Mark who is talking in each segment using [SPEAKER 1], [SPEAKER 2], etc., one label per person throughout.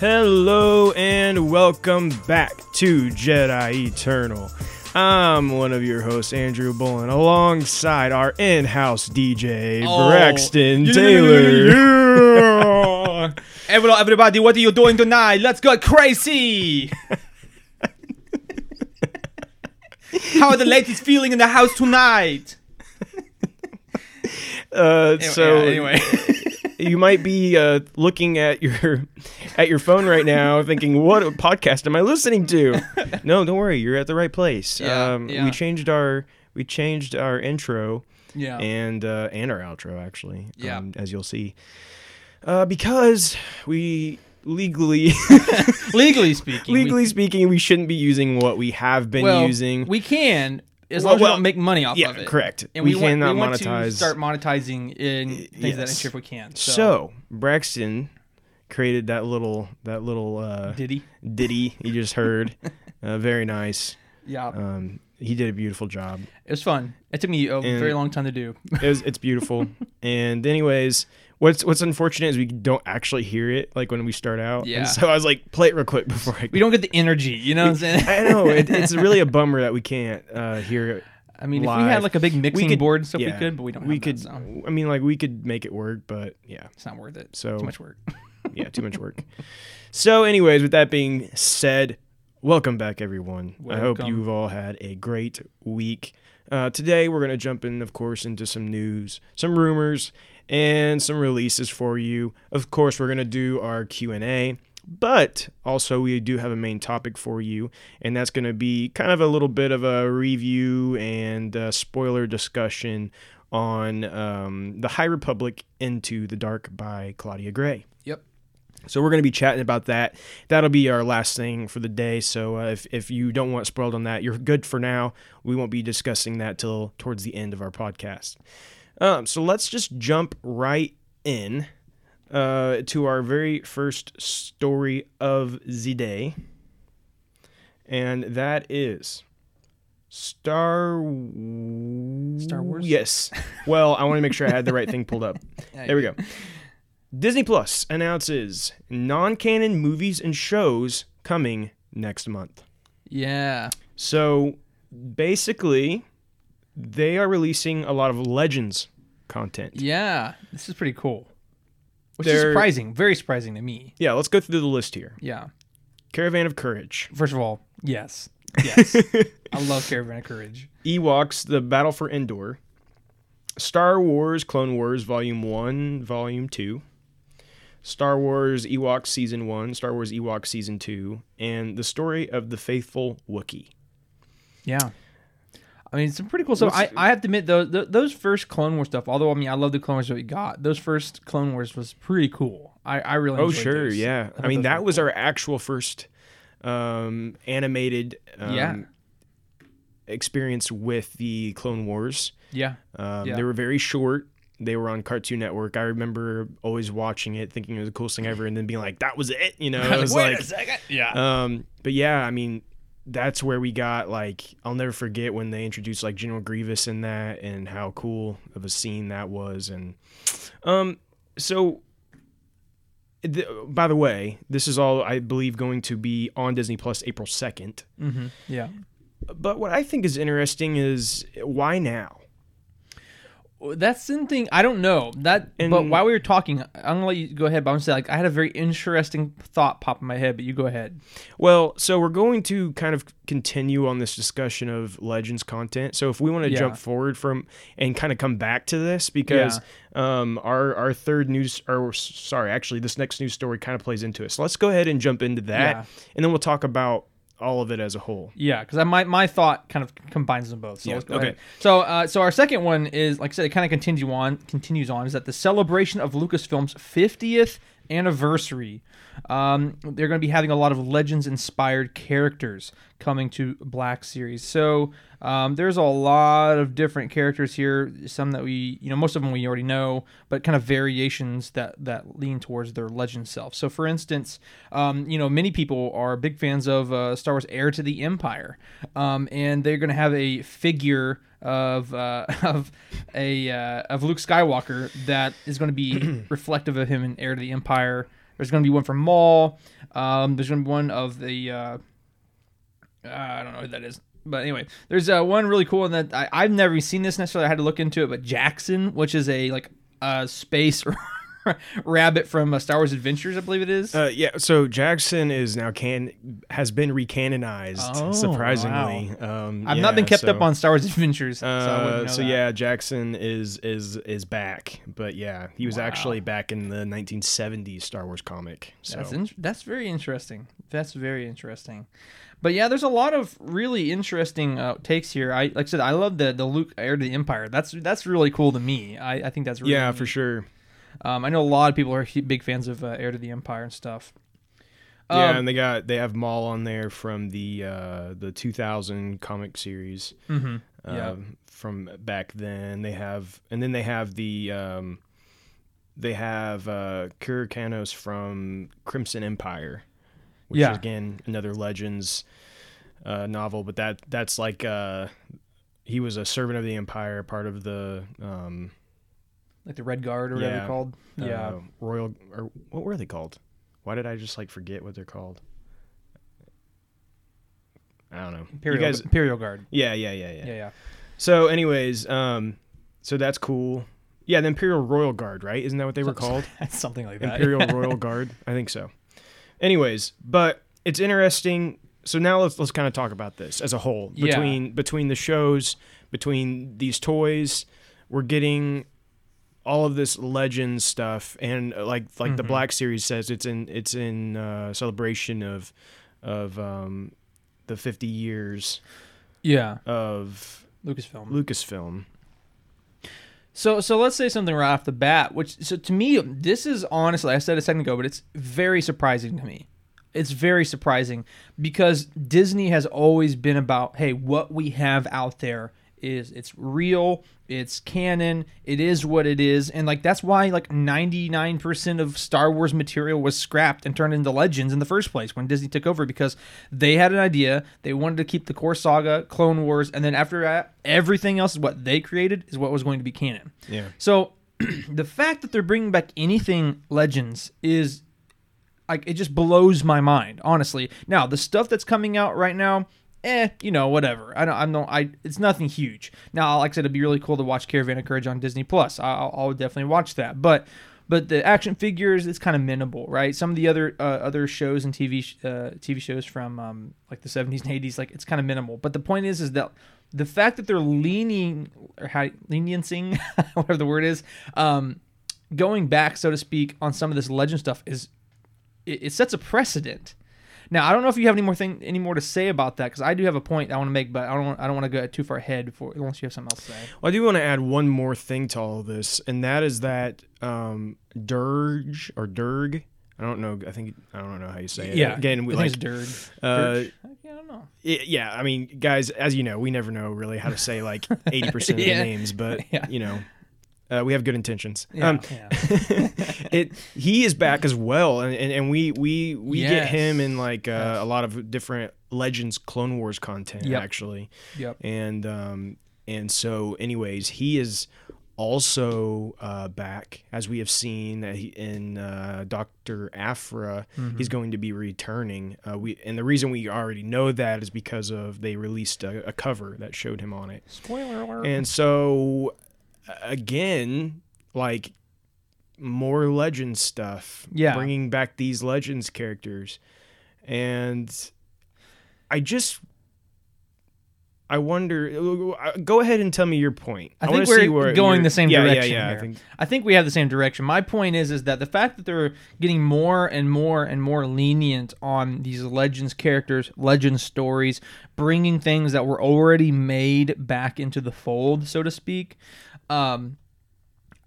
[SPEAKER 1] Hello
[SPEAKER 2] and welcome back to Jedi Eternal. I'm one of your hosts, Andrew Bullen, alongside our in-house DJ, Braxton Taylor.
[SPEAKER 3] Hello, everybody. What are you doing tonight? Let's go crazy. How are the ladies feeling in the house tonight?
[SPEAKER 2] Uh, so
[SPEAKER 3] anyway,
[SPEAKER 2] you might be uh, looking at your at your phone right now, thinking, "What podcast am I listening to?" no, don't worry, you're at the right place.
[SPEAKER 3] Yeah,
[SPEAKER 2] um,
[SPEAKER 3] yeah.
[SPEAKER 2] We changed our we changed our intro
[SPEAKER 3] yeah,
[SPEAKER 2] and uh, and our outro actually.
[SPEAKER 3] Yeah.
[SPEAKER 2] um, as you'll see, uh, because we legally
[SPEAKER 3] legally speaking, we-
[SPEAKER 2] legally speaking, we shouldn't be using what we have been
[SPEAKER 3] well,
[SPEAKER 2] using.
[SPEAKER 3] we can as
[SPEAKER 2] Well,
[SPEAKER 3] long as
[SPEAKER 2] well,
[SPEAKER 3] we don't make money off
[SPEAKER 2] yeah,
[SPEAKER 3] of it.
[SPEAKER 2] correct.
[SPEAKER 3] And
[SPEAKER 2] We
[SPEAKER 3] we, want,
[SPEAKER 2] cannot
[SPEAKER 3] we want
[SPEAKER 2] monetize-
[SPEAKER 3] to start monetizing in things of that
[SPEAKER 2] yes.
[SPEAKER 3] nature if we can. So,
[SPEAKER 2] so Braxton created that little that little uh,
[SPEAKER 3] Diddy,
[SPEAKER 2] ditty you just heard. uh, very nice.
[SPEAKER 3] yeah,
[SPEAKER 2] Um, he did a beautiful job.
[SPEAKER 3] it was fun. It took me a very long time to do.
[SPEAKER 2] It was, it's beautiful. and anyways, what's what's unfortunate is we don't actually hear it like when we start out.
[SPEAKER 3] Yeah.
[SPEAKER 2] And so I was like, play it real quick before I.
[SPEAKER 3] We don't get the energy, you know what I'm saying?
[SPEAKER 2] I know it, it's really a bummer that we can't uh, hear it.
[SPEAKER 3] I mean, if we had like a big mixing
[SPEAKER 2] could-
[SPEAKER 3] board and stuff,
[SPEAKER 2] yeah,
[SPEAKER 3] we could, but we don't.
[SPEAKER 2] We
[SPEAKER 3] have
[SPEAKER 2] could.
[SPEAKER 3] That, so
[SPEAKER 2] I mean, like we could make it work, but yeah,
[SPEAKER 3] it's not worth it.
[SPEAKER 2] So-
[SPEAKER 3] too much work.
[SPEAKER 2] yeah, too much work. So, anyways, with that being said, welcome back, everyone. I hope you've all had a great week. Uh, today, we're going to jump in, of course, into some news, some rumors, and some releases for you. Of course, we're going to do our Q and A, but also we do have a main topic for you, and that's going to be kind of a little bit of a review and uh spoiler discussion on um, the High Republic into the Dark by Claudia Gray.
[SPEAKER 3] Yep.
[SPEAKER 2] So we're going to be chatting about that. That'll be our last thing for the day. So uh, if, if you don't want spoiled on that, you're good for now. We won't be discussing that till towards the end of our podcast. Um, so let's just jump right in uh, to our very first story of the day, and that is Star
[SPEAKER 3] Star Wars?
[SPEAKER 2] Yes. Well, I want to make sure I had the right thing pulled up. There we go. Disney Plus announces non-canon movies and shows coming next month.
[SPEAKER 3] Yeah.
[SPEAKER 2] So basically, they are releasing a lot of Legends content.
[SPEAKER 3] Yeah. This is pretty cool. Which is
[SPEAKER 2] They're-
[SPEAKER 3] surprising. Very surprising to me.
[SPEAKER 2] Yeah, let's go through the list here.
[SPEAKER 3] Yeah.
[SPEAKER 2] Caravan of Courage,
[SPEAKER 3] First of all, yes. Yes. I love Caravan of Courage.
[SPEAKER 2] Ewoks: The Battle for Endor, Star Wars: Clone Wars Volume One, Volume Two, Star Wars Ewoks Season One, Star Wars Ewoks Season Two, and the story of the faithful Wookiee.
[SPEAKER 3] Yeah. I mean, some pretty cool stuff. I,
[SPEAKER 2] What's-
[SPEAKER 3] I have to admit, though, th- those first Clone Wars stuff, although, I mean, I love the Clone Wars that we got, those first Clone Wars was pretty cool. I, I really
[SPEAKER 2] Oh sure,
[SPEAKER 3] those.
[SPEAKER 2] yeah.
[SPEAKER 3] thought
[SPEAKER 2] I mean that was
[SPEAKER 3] cool.
[SPEAKER 2] our actual first um, animated um,
[SPEAKER 3] Yeah.
[SPEAKER 2] experience with the Clone Wars.
[SPEAKER 3] Yeah.
[SPEAKER 2] Um,
[SPEAKER 3] Yeah.
[SPEAKER 2] They were very short. They were on Cartoon Network. I remember always watching it, thinking it was the coolest thing ever, and then being like, "That was it," you know. It was
[SPEAKER 3] Wait
[SPEAKER 2] like,
[SPEAKER 3] a second. Yeah.
[SPEAKER 2] um, but yeah, I mean, that's where we got like I'll never forget when they introduced like General Grievous in that and how cool of a scene that was. And um, so th- by the way, this is all I believe going to be on Disney Plus April second.
[SPEAKER 3] mm-hmm. Yeah.
[SPEAKER 2] But what I think is interesting is why now?
[SPEAKER 3] That's something I don't know that. but while we were talking, I'm gonna let you go ahead. But I'm gonna say like I had a very interesting thought pop in my head. But you go ahead.
[SPEAKER 2] Well, so we're going to kind of continue on this discussion of Legends content. So if we want to
[SPEAKER 3] Yeah.
[SPEAKER 2] jump forward from and kind of come back to this because um, our our third news or sorry, actually this next news story kind of plays into it. So let's go ahead and jump into that,
[SPEAKER 3] Yeah.
[SPEAKER 2] and then we'll talk about all of it as a whole.
[SPEAKER 3] Yeah, because my my thought kind of combines them both. So
[SPEAKER 2] Yeah,
[SPEAKER 3] let's go
[SPEAKER 2] okay.
[SPEAKER 3] ahead. So uh, so our second one is like I said, it kind of continues on continues on is that the celebration of Lucasfilm's 50th anniversary. Um, they're going to be having a lot of legends inspired characters coming to Black Series. So Um, there's a lot of different characters here. Some that we, you know, most of them we already know, but kind of variations that that lean towards their legend self. So, for instance, um, you know, many people are big fans of uh, Star Wars: Heir to the Empire, um, and they're going to have a figure of uh, of a uh, of Luke Skywalker that is going to be reflective of him in Heir to the Empire. There's going to be one from Maul. Um, there's going to be one of the uh, I don't know who that is. But anyway, there's uh, one really cool one that I, I've never seen this necessarily. I had to look into it, but Jackson, which is a like a space rabbit from uh, Star Wars Adventures, I believe it is.
[SPEAKER 2] Uh, yeah, so Jackson is now can has been recanonized.
[SPEAKER 3] Oh,
[SPEAKER 2] surprisingly, um,
[SPEAKER 3] I've not been kept
[SPEAKER 2] so-
[SPEAKER 3] up on Star Wars Adventures, so, I
[SPEAKER 2] Uh,
[SPEAKER 3] wouldn't know
[SPEAKER 2] so
[SPEAKER 3] that.
[SPEAKER 2] yeah, Jackson is is is back, but yeah, he was
[SPEAKER 3] Wow.
[SPEAKER 2] actually back in the 1970s Star Wars comic. So
[SPEAKER 3] That's in- that's very interesting. That's very interesting. But yeah, there's a lot of really interesting uh, takes here. I like I said, I love the the Luke Heir to the Empire. That's that's really cool to me. I, I think that's really
[SPEAKER 2] yeah,
[SPEAKER 3] neat.
[SPEAKER 2] for sure.
[SPEAKER 3] Um, I know a lot of people are big fans of uh, Heir to the Empire and stuff.
[SPEAKER 2] yeah,
[SPEAKER 3] Um,
[SPEAKER 2] and they got they have Maul on there from the uh, the 2000 comic series.
[SPEAKER 3] mhm.
[SPEAKER 2] um,
[SPEAKER 3] Yeah.
[SPEAKER 2] from back then. They have, and then they have the, um, they have uh, Kir Kanos from Crimson Empire, which
[SPEAKER 3] Yeah.
[SPEAKER 2] is again another Legends uh, novel. But that that's like uh, he was a servant of the Empire, part of the um,
[SPEAKER 3] like the Red Guard or whatever
[SPEAKER 2] Yeah.
[SPEAKER 3] they're called. Yeah,
[SPEAKER 2] uh, royal or what were they called? Why did I just like forget what they're called? I don't know.
[SPEAKER 3] Imperial,
[SPEAKER 2] you guys,
[SPEAKER 3] Imperial Guard.
[SPEAKER 2] yeah, yeah, yeah, yeah.
[SPEAKER 3] Yeah, yeah.
[SPEAKER 2] So, anyways, um, so that's cool. Yeah, the Imperial Royal Guard, right? Isn't that what they were called?
[SPEAKER 3] Something like that.
[SPEAKER 2] Imperial Royal Guard, I think so. Anyways, but it's interesting. So now let's let's kind of talk about this as a whole
[SPEAKER 3] Yeah.
[SPEAKER 2] between between the shows, between these toys, we're getting all of this legend stuff, and uh, like like
[SPEAKER 3] Mm-hmm.
[SPEAKER 2] the Black Series says, it's in it's in uh, celebration of of um, the 50 years
[SPEAKER 3] yeah,
[SPEAKER 2] of
[SPEAKER 3] Lucasfilm.
[SPEAKER 2] Lucasfilm.
[SPEAKER 3] So so let's say something right off the bat, which so to me this is honestly I said a second ago, but it's very surprising to me. It's very surprising because Disney has always been about hey, what we have out there is it's real, it's canon, it is what it is, and like that's why like 99% of Star Wars material was scrapped and turned into legends in the first place when Disney took over because they had an idea, they wanted to keep the core saga, Clone Wars, and then after that, everything else is what they created is what was going to be canon.
[SPEAKER 2] Yeah.
[SPEAKER 3] So the fact that they're bringing back anything Legends is like it just blows my mind, honestly. Now the stuff that's coming out right now, eh, you know, whatever. I don't, I'm no, I. It's nothing huge. Now, like I said, it'd be really cool to watch Caravan of Courage on Disney Plus. I'll, I'll definitely watch that, but. But the action figures, it's kind of minimal, right? Some of the other uh, other shows and TV uh, TV shows from um, like the 70s and 80s, like it's kind of minimal. But the point is, is that the fact that they're leaning or how leniencing, whatever the word is, um, going back, so to speak, on some of this legend stuff is it, it sets a precedent. Now, I don't know if you have any more thing any more to say about that because I do have a point I want to make, but I don't want, I don't want to go too far ahead before unless you have something else to say.
[SPEAKER 2] Well, I do want to add one more thing to all of this, and that is that um, Dirge or Durg. I don't know. I think I don't know how you say it. Yeah. Again, we
[SPEAKER 3] I
[SPEAKER 2] like
[SPEAKER 3] Dirge.
[SPEAKER 2] uh,
[SPEAKER 3] Yeah, I don't know.
[SPEAKER 2] it- yeah. I mean, guys, as you know, we never know really how to say like eighty percent of
[SPEAKER 3] Yeah.
[SPEAKER 2] the names, but
[SPEAKER 3] Yeah.
[SPEAKER 2] you know, uh, we have good intentions.
[SPEAKER 3] Yeah,
[SPEAKER 2] Um,
[SPEAKER 3] yeah.
[SPEAKER 2] it he is back as well, and and, and we we we get him in like uh, a lot of different Legends Clone Wars content
[SPEAKER 3] Yep.
[SPEAKER 2] actually
[SPEAKER 3] Yep.
[SPEAKER 2] and um and so anyways he is also uh back as we have seen in uh Doctor Aphra
[SPEAKER 3] Mm-hmm.
[SPEAKER 2] he's going to be returning uh we and the reason we already know that is because of they released a, a cover that showed him on it
[SPEAKER 3] Spoiler alert.
[SPEAKER 2] and so again like more legend stuff
[SPEAKER 3] Yeah.
[SPEAKER 2] bringing back these legends characters and i just i wonder uh, go ahead and tell me your point
[SPEAKER 3] I
[SPEAKER 2] wanna
[SPEAKER 3] think we're
[SPEAKER 2] where
[SPEAKER 3] going the same
[SPEAKER 2] yeah,
[SPEAKER 3] direction.
[SPEAKER 2] yeah yeah i think
[SPEAKER 3] I think we have the same direction. My point is, is that the fact that they're getting more and more and more lenient on these legends characters, legend stories, bringing things that were already made back into the fold, so to speak. Um,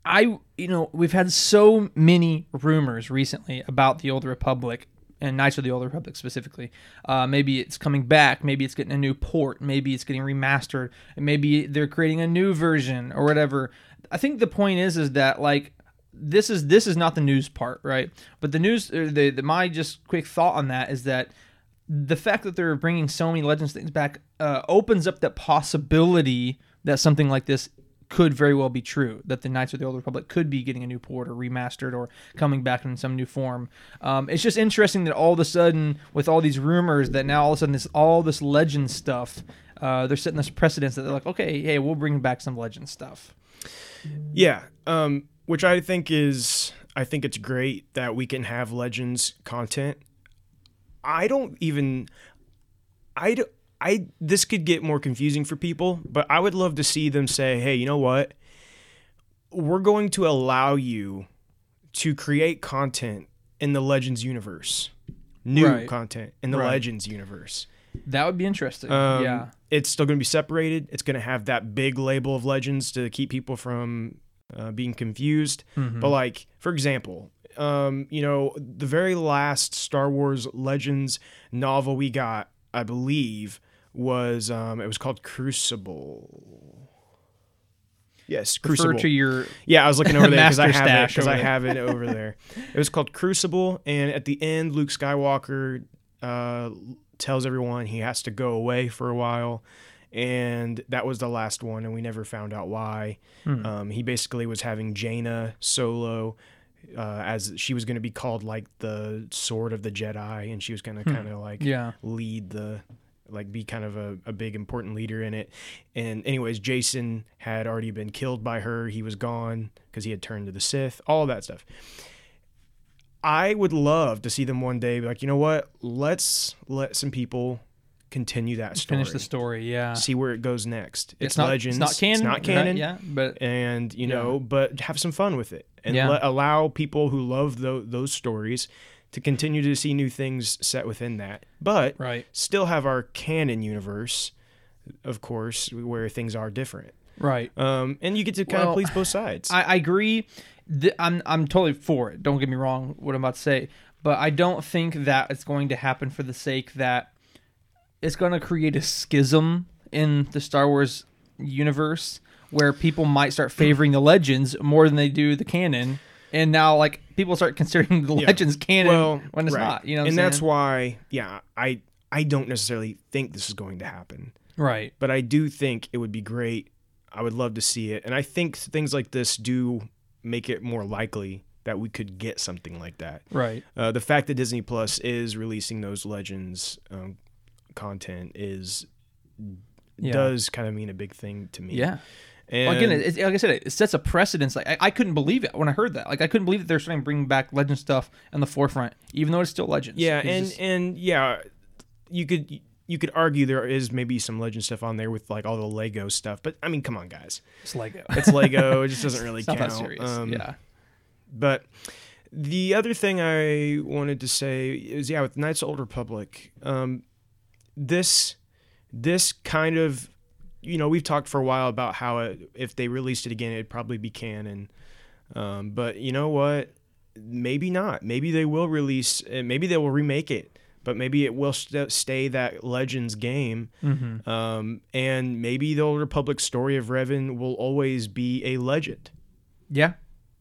[SPEAKER 3] I, you know, we've had so many rumors recently about the Old Republic and Knights of the Old Republic specifically. Uh, maybe it's coming back. Maybe it's getting a new port. Maybe it's getting remastered. Maybe they're creating a new version or whatever. I think the point is is that like this is this is not the news part, right? But the news, the, the my just quick thought on that is that the fact that they're bringing so many Legends things back uh, opens up that possibility that something like this could very well be true. That the Knights of the Old Republic could be getting a new port or remastered or coming back in some new form. Um, it's just interesting that all of a sudden, with all these rumors, that now all of a sudden this all this Legend stuff, uh, they're setting this precedence that they're like, okay, hey, we'll bring back some Legend stuff.
[SPEAKER 2] Yeah, um, which I think is I think it's great that we can have Legends content. I don't even I d- I this could get more confusing for people, but I would love to see them say, "Hey, you know what? We're going to allow you to create content in the Legends universe. New
[SPEAKER 3] Right.
[SPEAKER 2] content in the
[SPEAKER 3] Right.
[SPEAKER 2] Legends universe."
[SPEAKER 3] That would be interesting.
[SPEAKER 2] Um,
[SPEAKER 3] yeah.
[SPEAKER 2] It's still going to be separated. It's going to have that big label of legends to keep people from uh, being confused.
[SPEAKER 3] Mm-hmm.
[SPEAKER 2] But, like, for example, um, you know, the very last Star Wars Legends novel we got, I believe, was um, it was called Crucible. Yes, Crucible.
[SPEAKER 3] Refer to your
[SPEAKER 2] Yeah, I was looking over there because I have it because I
[SPEAKER 3] over there.
[SPEAKER 2] have it over there. It was called Crucible, and at the end, Luke Skywalker uh, tells everyone he has to go away for a while, and that was the last one, and we never found out why.
[SPEAKER 3] Hmm.
[SPEAKER 2] Um, he basically was having Jaina solo. Uh, as she was going to be called like the sword of the Jedi, and she was going to kind of like
[SPEAKER 3] Hmm. Yeah.
[SPEAKER 2] lead the like be kind of a, a big important leader in it and anyways Jacen had already been killed by her he was gone because he had turned to the sith all that stuff i would love to see them one day be like you know what let's let some people continue that story
[SPEAKER 3] finish the story. Yeah.
[SPEAKER 2] see where it goes next it's,
[SPEAKER 3] not
[SPEAKER 2] legends
[SPEAKER 3] It's not canon.
[SPEAKER 2] it's not canon
[SPEAKER 3] Yeah, but
[SPEAKER 2] and you know but have some fun with it and
[SPEAKER 3] Yeah.
[SPEAKER 2] let, allow people who love tho- those stories to continue to see new things set within that but
[SPEAKER 3] Right.
[SPEAKER 2] still have our canon universe of course where things are different
[SPEAKER 3] right.
[SPEAKER 2] um, and you get to kind
[SPEAKER 3] Well,
[SPEAKER 2] of please both sides
[SPEAKER 3] I, I agree. I'm I'm totally for it. Don't get me wrong. What I'm about to say, but I don't think that it's going to happen for the sake that it's going to create a schism in the Star Wars universe where people might start favoring the legends more than they do the canon. And now, like people start considering the
[SPEAKER 2] Yeah.
[SPEAKER 3] legends canon
[SPEAKER 2] well
[SPEAKER 3] when it's
[SPEAKER 2] right.
[SPEAKER 3] not. You know, what
[SPEAKER 2] and
[SPEAKER 3] I'm
[SPEAKER 2] that's why yeah i i don't necessarily think this is going to happen
[SPEAKER 3] right.
[SPEAKER 2] but I do think it would be great. I would love to see it, and I think things like this do make it more likely that we could get something like that.
[SPEAKER 3] Right.
[SPEAKER 2] Uh, the fact that Disney Plus is releasing those Legends um, content is
[SPEAKER 3] Yeah.
[SPEAKER 2] does kind of mean a big thing to me.
[SPEAKER 3] Yeah.
[SPEAKER 2] And
[SPEAKER 3] again, it, like I said, it sets a precedence. Like I, I couldn't believe it when I heard that. Like I couldn't believe that they're starting to bring back legend stuff in the forefront, even though it's still legends.
[SPEAKER 2] yeah,
[SPEAKER 3] It's
[SPEAKER 2] and
[SPEAKER 3] just-
[SPEAKER 2] and yeah, you could you could argue there is maybe some Legend stuff on there with like all the Lego stuff, but I mean, come on, guys,
[SPEAKER 3] it's Lego.
[SPEAKER 2] it's Lego. it just doesn't really count.
[SPEAKER 3] that serious.
[SPEAKER 2] Um,
[SPEAKER 3] yeah.
[SPEAKER 2] But the other thing I wanted to say is, yeah, with Knights of Old Republic, um, this this kind of, you know, we've talked for a while about how it, if they released it again, it'd probably be canon. Um, but you know what? Maybe not. Maybe they will release. uh, Maybe they will remake it. But maybe it will st- stay that Legends game.
[SPEAKER 3] Mm-hmm.
[SPEAKER 2] Um, and maybe the Old Republic story of Revan will always be a legend.
[SPEAKER 3] Yeah.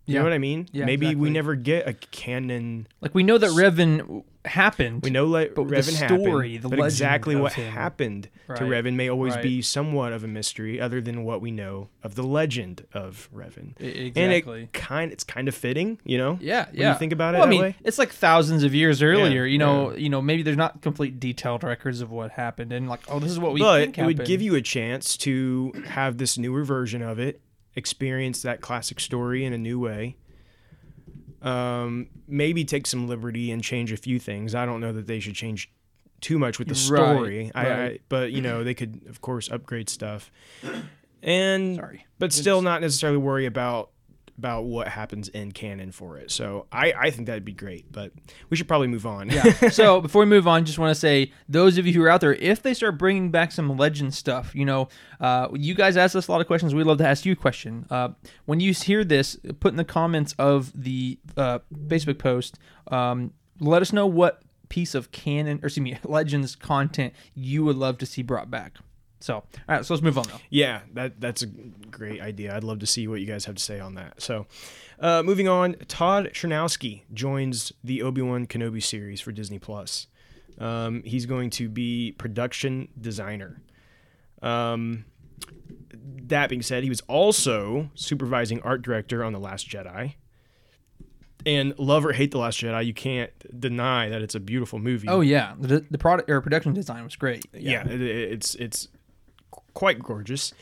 [SPEAKER 2] You
[SPEAKER 3] Yeah.
[SPEAKER 2] know what I mean?
[SPEAKER 3] Yeah,
[SPEAKER 2] Maybe
[SPEAKER 3] exactly.
[SPEAKER 2] we never get a canon.
[SPEAKER 3] Like we know that Revan happened.
[SPEAKER 2] We know le-
[SPEAKER 3] But the
[SPEAKER 2] Revan
[SPEAKER 3] story,
[SPEAKER 2] happened,
[SPEAKER 3] the
[SPEAKER 2] but exactly what
[SPEAKER 3] him.
[SPEAKER 2] happened to
[SPEAKER 3] Right.
[SPEAKER 2] Revan may always
[SPEAKER 3] Right.
[SPEAKER 2] be somewhat of a mystery, other than what we know of the legend of Revan.
[SPEAKER 3] E-
[SPEAKER 2] And
[SPEAKER 3] exactly.
[SPEAKER 2] it kind, it's kind of fitting, you know.
[SPEAKER 3] Yeah,
[SPEAKER 2] when
[SPEAKER 3] yeah.
[SPEAKER 2] you think about it
[SPEAKER 3] well, I mean,
[SPEAKER 2] way.
[SPEAKER 3] it's like thousands of years earlier. you know,
[SPEAKER 2] yeah.
[SPEAKER 3] you know, maybe there's not complete detailed records of what happened, and like, oh, this is what we.
[SPEAKER 2] but
[SPEAKER 3] think
[SPEAKER 2] it would give you a chance to have this newer version of it, experience that classic story in a new way. Um, maybe take some liberty and change a few things. I don't know that they should change too much with the story. I, I,
[SPEAKER 3] right.
[SPEAKER 2] but you know, they could of course upgrade stuff, and
[SPEAKER 3] Sorry.
[SPEAKER 2] but still not necessarily worry about about what happens in canon for it. So I, I think that'd be great, but we should probably move on.
[SPEAKER 3] yeah. So before we move on, just want to say those of you who are out there, if they start bringing back some legend stuff, you know, uh, you guys ask us a lot of questions. We'd love to ask you a question. Uh, when you hear this, put in the comments of the uh, Facebook post. Um, let us know what piece of canon or excuse me, Legends content you would love to see brought back? So, all right, so let's move on though.
[SPEAKER 2] Yeah, that that's a great idea. I'd love to see what you guys have to say on that. So, uh, moving on, Todd Cherniawsky joins the Obi Wan Kenobi series for Disney Plus. Um, he's going to be production designer. Um, that being said, he was also supervising art director on The Last Jedi. And love or hate The Last Jedi, you can't deny that it's a beautiful movie.
[SPEAKER 3] Oh yeah, the the product or production design was great.
[SPEAKER 2] yeah, it, it's it's quite gorgeous.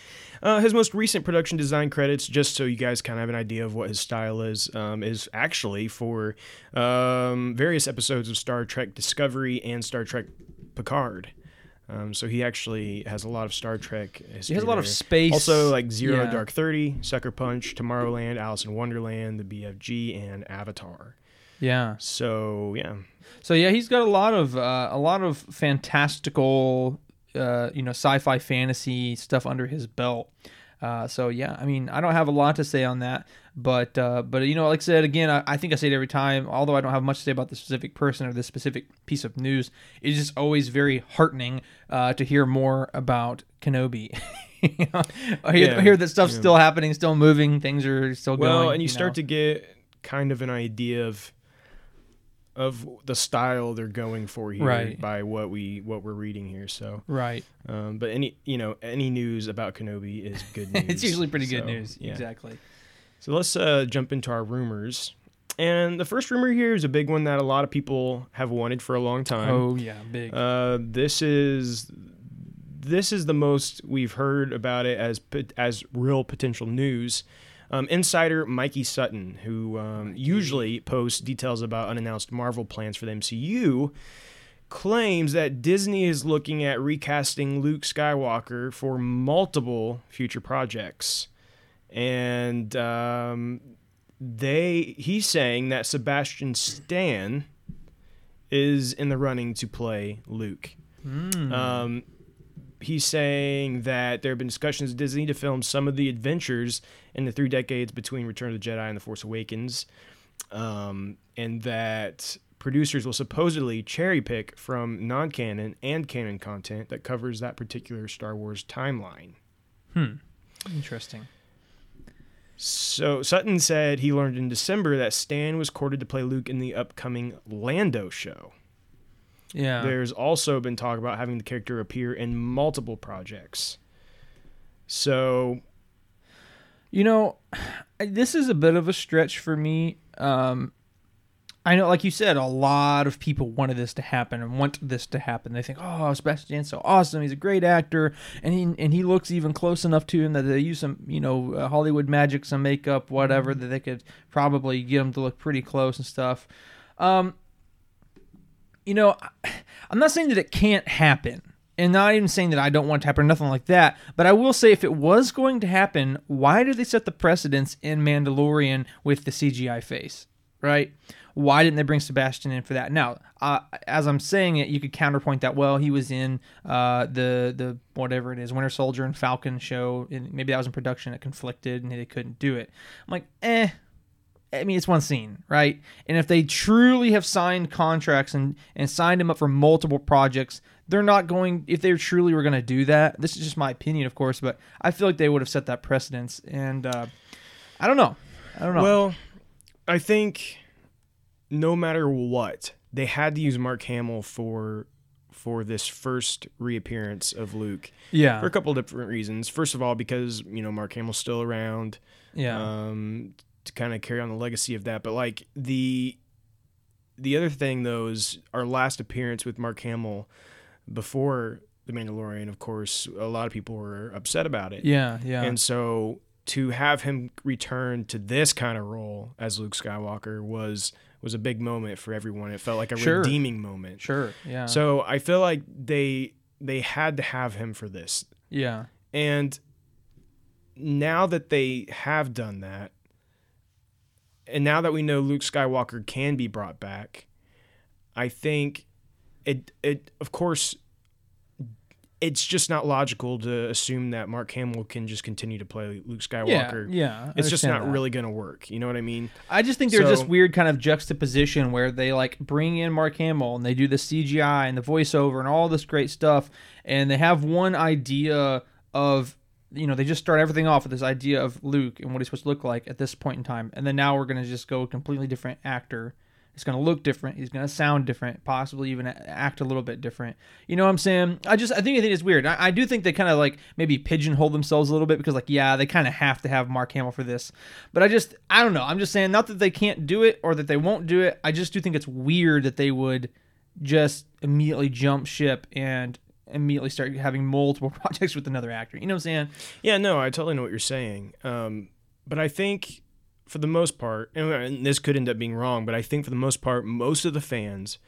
[SPEAKER 2] Uh, his most recent production design credits, just so you guys kind of have an idea of what his style is, um, is actually for um, various episodes of Star Trek Discovery and Star Trek Picard. Um, so he actually has a lot of Star Trek.
[SPEAKER 3] He has a lot of space.
[SPEAKER 2] Also, like Zero
[SPEAKER 3] Yeah.
[SPEAKER 2] Dark Thirty, Sucker Punch, Tomorrowland, Alice in Wonderland, the BFG, and Avatar.
[SPEAKER 3] Yeah.
[SPEAKER 2] So yeah,
[SPEAKER 3] So yeah, he's got a lot of uh, a lot of fantastical, uh, you know, sci-fi fantasy stuff under his belt. Uh, so yeah, I mean, I don't have a lot to say on that, but uh, but you know, like I said again, I, I think I say it every time. Although I don't have much to say about the specific person or the specific piece of news, it's just always very heartening uh, to hear more about Kenobi. you know, I hear,
[SPEAKER 2] Yeah,
[SPEAKER 3] I hear that stuff's
[SPEAKER 2] yeah.
[SPEAKER 3] still happening, still moving, things are still
[SPEAKER 2] well,
[SPEAKER 3] going.
[SPEAKER 2] and you, start
[SPEAKER 3] know.
[SPEAKER 2] to get kind of an idea of of the style they're going for here
[SPEAKER 3] Right.
[SPEAKER 2] by what we what we're reading here. So,
[SPEAKER 3] right.
[SPEAKER 2] um, but any you know any news about Kenobi is good news.
[SPEAKER 3] it's usually pretty good news.
[SPEAKER 2] Yeah.
[SPEAKER 3] Exactly.
[SPEAKER 2] So let's uh, jump into our rumors. And the first rumor here is a big one that a lot of people have wanted for a long time.
[SPEAKER 3] Oh yeah, big.
[SPEAKER 2] Uh, this is this is the most we've heard about it as as real potential news. Um, insider Mikey Sutton, who um, usually posts details about unannounced Marvel plans for the MCU, claims that Disney is looking at recasting Luke Skywalker for multiple future projects, and um, they he's saying that Sebastian Stan is in the running to play Luke. Um, he's saying that there have been discussions with Disney to film some of the adventures in the three decades between Return of the Jedi and The Force Awakens, um, and that producers will supposedly cherry pick from non canon and canon content that covers that particular Star Wars timeline. Hmm.
[SPEAKER 3] Interesting.
[SPEAKER 2] So Sutton said he learned in December that Stan was courted to play Luke in the upcoming Lando show.
[SPEAKER 3] Yeah.
[SPEAKER 2] There's also been talk about having the character appear in multiple projects. So
[SPEAKER 3] You know, this is a bit of a stretch for me. Um, I know, like you said, a lot of people wanted this to happen and want this to happen. They think, "Oh, Sebastian's so awesome. He's a great actor, and he and he looks even close enough to him that they use some, you know, uh, Hollywood magic, some makeup, whatever, that they could probably get him to look pretty close and stuff." Um, you know, I'm not saying that it can't happen, and not even saying that I don't want it to happen or nothing like that. But I will say, if it was going to happen, why did they set the precedence in Mandalorian with the CGI face? Right? Why didn't they bring Sebastian in for that? Now, uh, as I'm saying it, you could counterpoint that. Well, he was in uh, the the whatever it is, Winter Soldier and Falcon show, and maybe that was in production. It conflicted, and they couldn't do it. I'm like, eh. I mean, it's one scene, right? And if they truly have signed contracts and, and signed him up for multiple projects, they're not going, if they truly were going to do that, this is just my opinion, of course, but I feel like they would have set that precedence. And uh, I don't know. I don't know.
[SPEAKER 2] Well, I think no matter what, they had to use Mark Hamill for for this first reappearance of Luke
[SPEAKER 3] yeah.
[SPEAKER 2] for a couple of different reasons. First of all, because you know Mark Hamill's still around,
[SPEAKER 3] yeah.
[SPEAKER 2] um, to kind of carry on the legacy of that. But like the the other thing though is our last appearance with Mark Hamill before the Mandalorian. Of course, a lot of people were upset about it.
[SPEAKER 3] yeah. Yeah.
[SPEAKER 2] And so to have him return to this kind of role as Luke Skywalker was was a big moment for everyone. It felt like a
[SPEAKER 3] Sure.
[SPEAKER 2] redeeming moment.
[SPEAKER 3] sure. Yeah.
[SPEAKER 2] So I feel like they they had to have him for this.
[SPEAKER 3] yeah.
[SPEAKER 2] And now that they have done that, and now that we know Luke Skywalker can be brought back, I think it it of course it's just not logical to assume that Mark Hamill can just continue to play Luke Skywalker.
[SPEAKER 3] yeah, I
[SPEAKER 2] It's just not
[SPEAKER 3] that.
[SPEAKER 2] really going to work. You know what I mean?
[SPEAKER 3] I just think there's
[SPEAKER 2] So-
[SPEAKER 3] this weird kind of juxtaposition where they like bring in Mark Hamill and they do the CGI and the voiceover and all this great stuff, and they have one idea of you know they just start everything off with this idea of Luke and what he's supposed to look like at this point in time, and then now we're gonna just go a completely different actor. It's gonna look different. He's gonna sound different, possibly even act a little bit different. You know what I'm saying? I just I think I think it's weird. I, I do think they kind of like maybe pigeonhole themselves a little bit because like yeah they kind of have to have Mark Hamill for this, but I just I don't know. I'm just saying not that they can't do it or that they won't do it. I just do think it's weird that they would just immediately jump ship and immediately start having multiple projects with another actor. You know what I'm saying?
[SPEAKER 2] Yeah, no, I totally know what you're saying. Um, but I think for the most part, and this could end up being wrong, but I think for the most part, most of the fans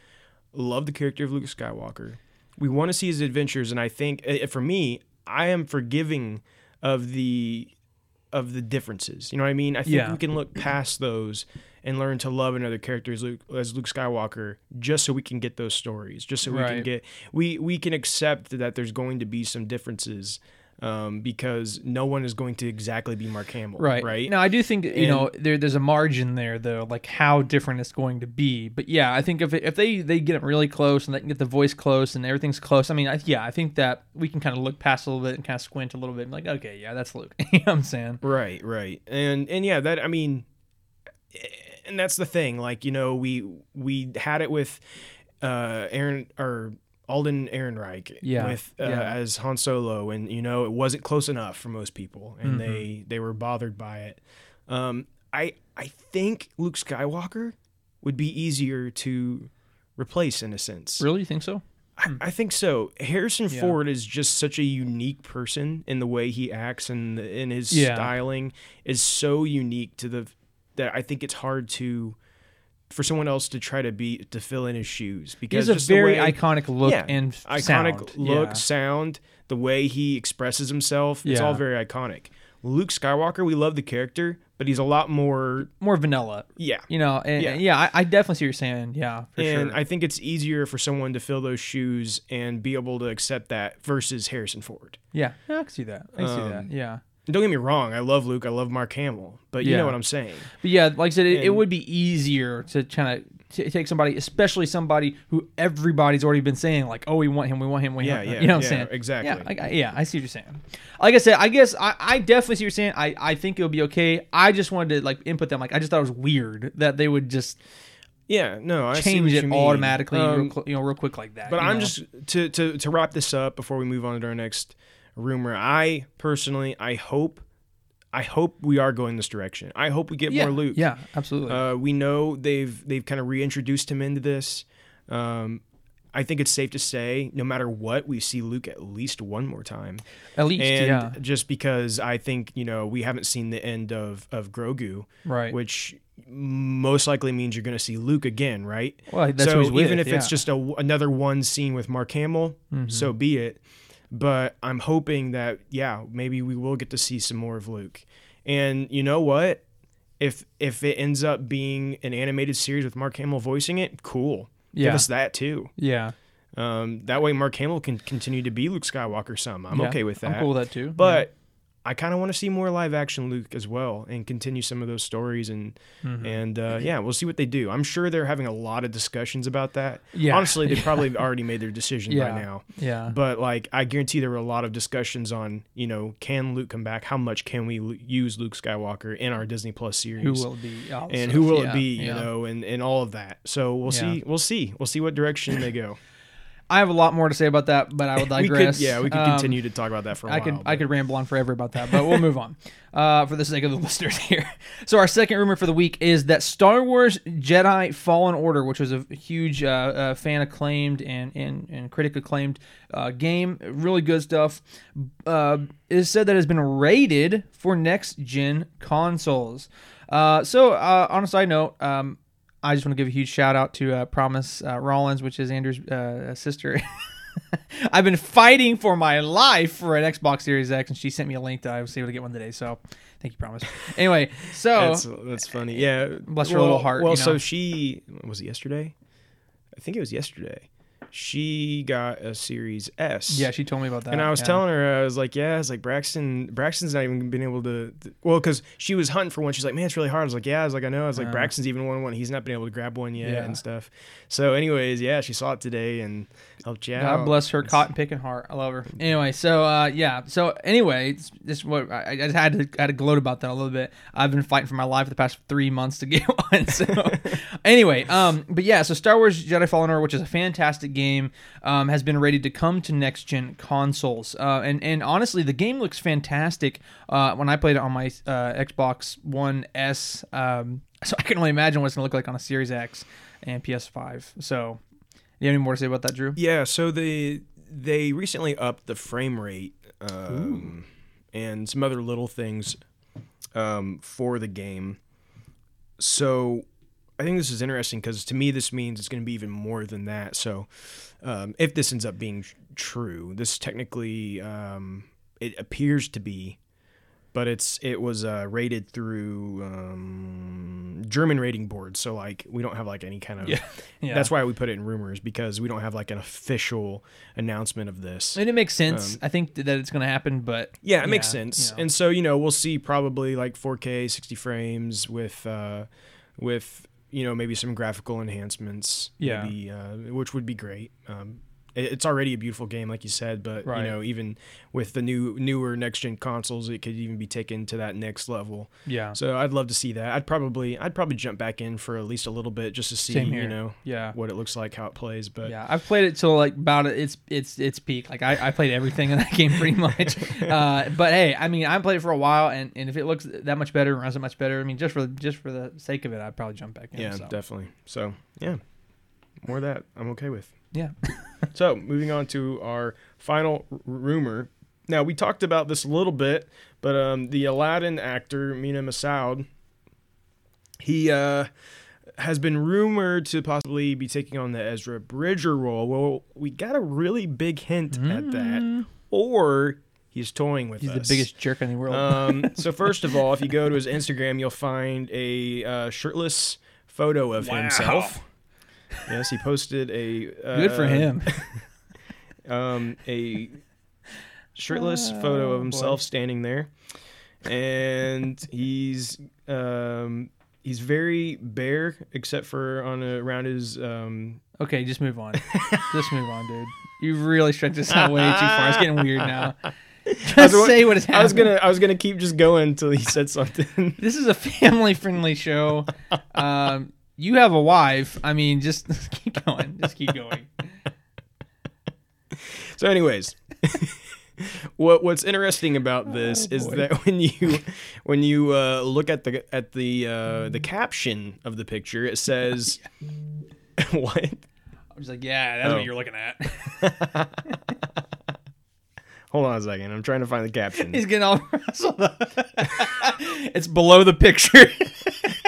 [SPEAKER 2] love the character of Luke Skywalker. We want to see his adventures, and I think uh, for me, I am forgiving of the of the differences. You know what I mean? I think
[SPEAKER 3] Yeah.
[SPEAKER 2] we can look past those and learn to love another character as Luke, as Luke Skywalker, just so we can get those stories, just so we can get we we can accept that there's going to be some differences. Um, because no one is going to exactly be Mark Hamill,
[SPEAKER 3] Right.
[SPEAKER 2] Right?
[SPEAKER 3] Now I do think you
[SPEAKER 2] And-
[SPEAKER 3] know there there's a margin there though, like how different it's going to be. But yeah, I think if if they they get it really close and they can get the voice close and everything's close, I mean, I, yeah, I think that we can kind of look past a little bit and kind of squint a little bit and be like, okay, yeah, that's Luke. you know what I'm saying?
[SPEAKER 2] Right, right. And and yeah, that I mean and that's the thing. Like, you know, we we had it with uh Aaron or Alden Ehrenreich
[SPEAKER 3] Yeah,
[SPEAKER 2] with uh,
[SPEAKER 3] yeah.
[SPEAKER 2] as Han Solo and you know, it wasn't close enough for most people and
[SPEAKER 3] Mm-hmm.
[SPEAKER 2] they they were bothered by it. Um I I think Luke Skywalker would be easier to replace in a sense.
[SPEAKER 3] Really, you think so?
[SPEAKER 2] I, I think so. Harrison
[SPEAKER 3] Yeah.
[SPEAKER 2] Ford is just such a unique person in the way he acts and in his
[SPEAKER 3] Yeah.
[SPEAKER 2] styling is so unique to the that I think it's hard to for someone else to try to be to fill in his shoes because
[SPEAKER 3] has a very
[SPEAKER 2] way-
[SPEAKER 3] iconic look
[SPEAKER 2] yeah,
[SPEAKER 3] and
[SPEAKER 2] iconic
[SPEAKER 3] sound.
[SPEAKER 2] look,
[SPEAKER 3] Yeah.
[SPEAKER 2] sound, the way he expresses himself. It's
[SPEAKER 3] Yeah.
[SPEAKER 2] all very iconic. Luke Skywalker, we love the character, but he's a lot more
[SPEAKER 3] more vanilla.
[SPEAKER 2] yeah.
[SPEAKER 3] You know, and
[SPEAKER 2] Yeah.
[SPEAKER 3] yeah, I, I definitely see what you're saying. Yeah, for
[SPEAKER 2] and
[SPEAKER 3] sure.
[SPEAKER 2] I think it's easier for someone to fill those shoes and be able to accept that versus Harrison Ford.
[SPEAKER 3] yeah, I can see that. I can see
[SPEAKER 2] Um,
[SPEAKER 3] that. Yeah.
[SPEAKER 2] Don't get me wrong, I love Luke, I love Mark Hamill, but you
[SPEAKER 3] Yeah.
[SPEAKER 2] know what I'm saying.
[SPEAKER 3] But yeah, like I said, it, it would be easier to kind of take somebody, especially somebody who everybody's already been saying, like, "Oh, we want him, we want him, we
[SPEAKER 2] Yeah,
[SPEAKER 3] want him."
[SPEAKER 2] yeah,
[SPEAKER 3] you know what
[SPEAKER 2] yeah,
[SPEAKER 3] I'm saying?
[SPEAKER 2] exactly.
[SPEAKER 3] Yeah, I, yeah, I see what you're saying. Like I said, I guess I, I definitely see what you're saying. I, I think it would be okay. I just wanted to like input them. Like I just thought it was weird that they would just
[SPEAKER 2] Yeah, no, I see
[SPEAKER 3] change it automatically,
[SPEAKER 2] Um,
[SPEAKER 3] real, you know, real quick like that.
[SPEAKER 2] but I'm
[SPEAKER 3] know?
[SPEAKER 2] just to, to to wrap this up before we move on to our next rumor. I personally, I hope, I hope we are going this direction. I hope we get
[SPEAKER 3] yeah,
[SPEAKER 2] more Luke.
[SPEAKER 3] Yeah, absolutely.
[SPEAKER 2] Uh, we know they've they've kind of reintroduced him into this. Um, I think it's safe to say, no matter what, we see Luke at least one more time.
[SPEAKER 3] At least,
[SPEAKER 2] and
[SPEAKER 3] yeah.
[SPEAKER 2] just because I think you know we haven't seen the end of of Grogu,
[SPEAKER 3] Right.
[SPEAKER 2] Which most likely means you're going to see Luke again, right?
[SPEAKER 3] Well, that's
[SPEAKER 2] so
[SPEAKER 3] he's with,
[SPEAKER 2] even if it's
[SPEAKER 3] yeah. Mm-hmm.
[SPEAKER 2] just a, another one scene with Mark Hamill, so be it. But I'm hoping that yeah, maybe we will get to see some more of Luke. And you know what? If if it ends up being an animated series with Mark Hamill voicing it, cool. Give
[SPEAKER 3] Yeah.
[SPEAKER 2] us that too.
[SPEAKER 3] yeah.
[SPEAKER 2] Um, that way, Mark Hamill can continue to be Luke Skywalker. Some I'm
[SPEAKER 3] Yeah.
[SPEAKER 2] okay with that.
[SPEAKER 3] I'm cool with that too.
[SPEAKER 2] But I kind of want to see more live action Luke as well and continue some of those stories and
[SPEAKER 3] Mm-hmm.
[SPEAKER 2] and uh, yeah, we'll see what they do. I'm sure they're having a lot of discussions about that.
[SPEAKER 3] Yeah.
[SPEAKER 2] honestly, they probably already made their decision
[SPEAKER 3] Yeah.
[SPEAKER 2] by now.
[SPEAKER 3] yeah.
[SPEAKER 2] But like, I guarantee there were a lot of discussions on you know can Luke come back? How much can we l- use Luke Skywalker in our Disney Plus series?
[SPEAKER 3] who will it be? This
[SPEAKER 2] and who will
[SPEAKER 3] Yeah,
[SPEAKER 2] it be? You
[SPEAKER 3] yeah.
[SPEAKER 2] know, and and all of that. So we'll
[SPEAKER 3] Yeah.
[SPEAKER 2] see. We'll see. We'll see what direction they go.
[SPEAKER 3] I have a lot more to say about that, but I would
[SPEAKER 2] we
[SPEAKER 3] digress.
[SPEAKER 2] could, yeah, we could
[SPEAKER 3] Um,
[SPEAKER 2] continue to talk about that for a
[SPEAKER 3] I
[SPEAKER 2] while.
[SPEAKER 3] could I could ramble on forever about that, but we'll move on uh, for the sake of the listeners here. So our second rumor for the week is that Star Wars Jedi Fallen Order, which was a huge uh, uh, fan acclaimed and and, and critic acclaimed uh, game, really good stuff, uh, is said that it has been rated for next gen consoles. Uh, so uh, on a side note. Um, I just want to give a huge shout out to uh, Promise uh, Rollins, which is Andrew's uh, sister. I've been fighting for my life for an Xbox Series X, and she sent me a link that I was able to get one today. So, thank you, Promise. Anyway, so
[SPEAKER 2] That's that's funny. Yeah,
[SPEAKER 3] Bless her little heart,
[SPEAKER 2] Well,
[SPEAKER 3] you
[SPEAKER 2] so she was it yesterday? I think it was yesterday. She got a Series S.
[SPEAKER 3] Yeah, she told me about that.
[SPEAKER 2] And I was
[SPEAKER 3] yeah.
[SPEAKER 2] telling her, I was like, yeah, it's like Braxton. Braxton's not even been able to. Well, because she was hunting for one. She's like, man, it's really hard. I was like, yeah. I was like, I know. I was like, Braxton's even won one. He's not been able to grab one yet
[SPEAKER 3] Yeah.
[SPEAKER 2] and stuff. So, anyways, yeah, she saw it today and helped you.
[SPEAKER 3] God bless her cotton picking heart. I love her. Anyway, so uh, yeah. So anyway, this what I, I just had to had to gloat about that a little bit. I've been fighting for my life the past three months to get one. So anyway, um, but yeah. So Star Wars Jedi Fallen Order, which is a fantastic game, um, has been ready to come to next gen consoles. Uh, and and honestly, the game looks fantastic. Uh, when I played it on my uh, Xbox One S, um, so I can only imagine what it's gonna look like on a Series X and PS5. So. You have any more to say about that, Drew?
[SPEAKER 2] Yeah, so they they recently upped the frame rate um, and some other little things um, for the game. So I think this is interesting because to me this means it's going to be even more than that. So um, if this ends up being tr- true, this technically um, it appears to be, but it's it was uh, rated through um, German rating boards. So like we don't have like any kind of
[SPEAKER 3] Yeah. Yeah.
[SPEAKER 2] that's why we put it in rumors because we don't have like an official announcement of this.
[SPEAKER 3] And it makes sense. I think that it's going to happen, but
[SPEAKER 2] Um, Yeah, it makes sense.
[SPEAKER 3] you know.
[SPEAKER 2] And so, you know, we'll see probably like 4K 60 frames with uh with you know, maybe some graphical enhancements,
[SPEAKER 3] Yeah.
[SPEAKER 2] maybe uh which would be great. Um it's already a beautiful game like you said, but
[SPEAKER 3] Right.
[SPEAKER 2] you know, even with the new newer next gen consoles, it could even be taken to that next level.
[SPEAKER 3] yeah,
[SPEAKER 2] So I'd love to see that. I'd probably I'd probably jump back in for at least a little bit just to see, you know,
[SPEAKER 3] yeah,
[SPEAKER 2] what it looks like, how it plays, but
[SPEAKER 3] yeah. I've played it till like about. It's it's it's peak. Like I, I played everything in that game pretty much. uh, but hey, I mean, I played it for a while, and, and if it looks that much better, runs it much better. I mean, just for just for the sake of it, I'd probably jump back in.
[SPEAKER 2] yeah,
[SPEAKER 3] so.
[SPEAKER 2] definitely. So, yeah. More of that I'm okay with.
[SPEAKER 3] yeah.
[SPEAKER 2] So, moving on to our final r- rumor. Now, we talked about this a little bit, but um, the Aladdin actor Mena Massoud, he uh, has been rumored to possibly be taking on the Ezra Bridger role. Well, we got a really big hint at that, or he's toying with
[SPEAKER 3] He's
[SPEAKER 2] us.
[SPEAKER 3] the biggest jerk in the world.
[SPEAKER 2] Um, so first of all, if you go to his Instagram, you'll find a uh, shirtless photo of himself. Yes, he posted a uh,
[SPEAKER 3] Good for him.
[SPEAKER 2] Um, a shirtless photo of himself standing there, and he's um, he's very bare except for on a, around his um,
[SPEAKER 3] okay, just move on. just move on, dude. You really stretched this out way too far. It's getting weird now. Just
[SPEAKER 2] wa-
[SPEAKER 3] say what is happening.
[SPEAKER 2] I was gonna I was gonna keep just going until he said something.
[SPEAKER 3] This is a family friendly show. Um, you have a wife. I mean, just keep going. Just keep going.
[SPEAKER 2] So, anyways, what what's interesting about this is that when you when you uh, look at the at the uh, the caption of the picture, it says what?
[SPEAKER 3] I'm just like, yeah, that's
[SPEAKER 2] Oh.
[SPEAKER 3] what you're looking at.
[SPEAKER 2] Hold on a second. I'm trying to find the caption.
[SPEAKER 3] He's getting all rustled up. it's below the picture.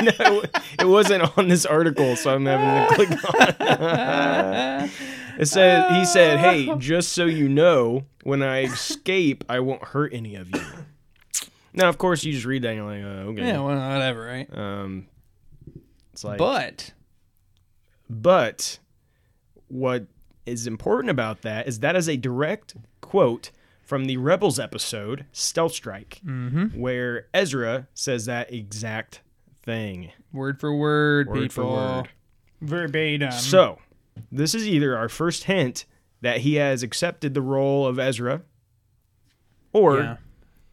[SPEAKER 2] no, it wasn't on this article, so I'm having to click on it. It said he said, "Hey, just so you know, when I escape, I won't hurt any of you." Now, of course, you just read that and you're like, uh, "Okay."
[SPEAKER 3] yeah, well, whatever, right?
[SPEAKER 2] Um, it's like,
[SPEAKER 3] But
[SPEAKER 2] But what is important about that is that is a direct quote from the Rebels episode Stealth Strike,
[SPEAKER 3] Mm-hmm.
[SPEAKER 2] where Ezra says that exact thing.
[SPEAKER 3] word for word,
[SPEAKER 2] Word for
[SPEAKER 3] people.
[SPEAKER 2] word.
[SPEAKER 3] Verbatim.
[SPEAKER 2] So, this is either our first hint that he has accepted the role of Ezra, or
[SPEAKER 3] yeah.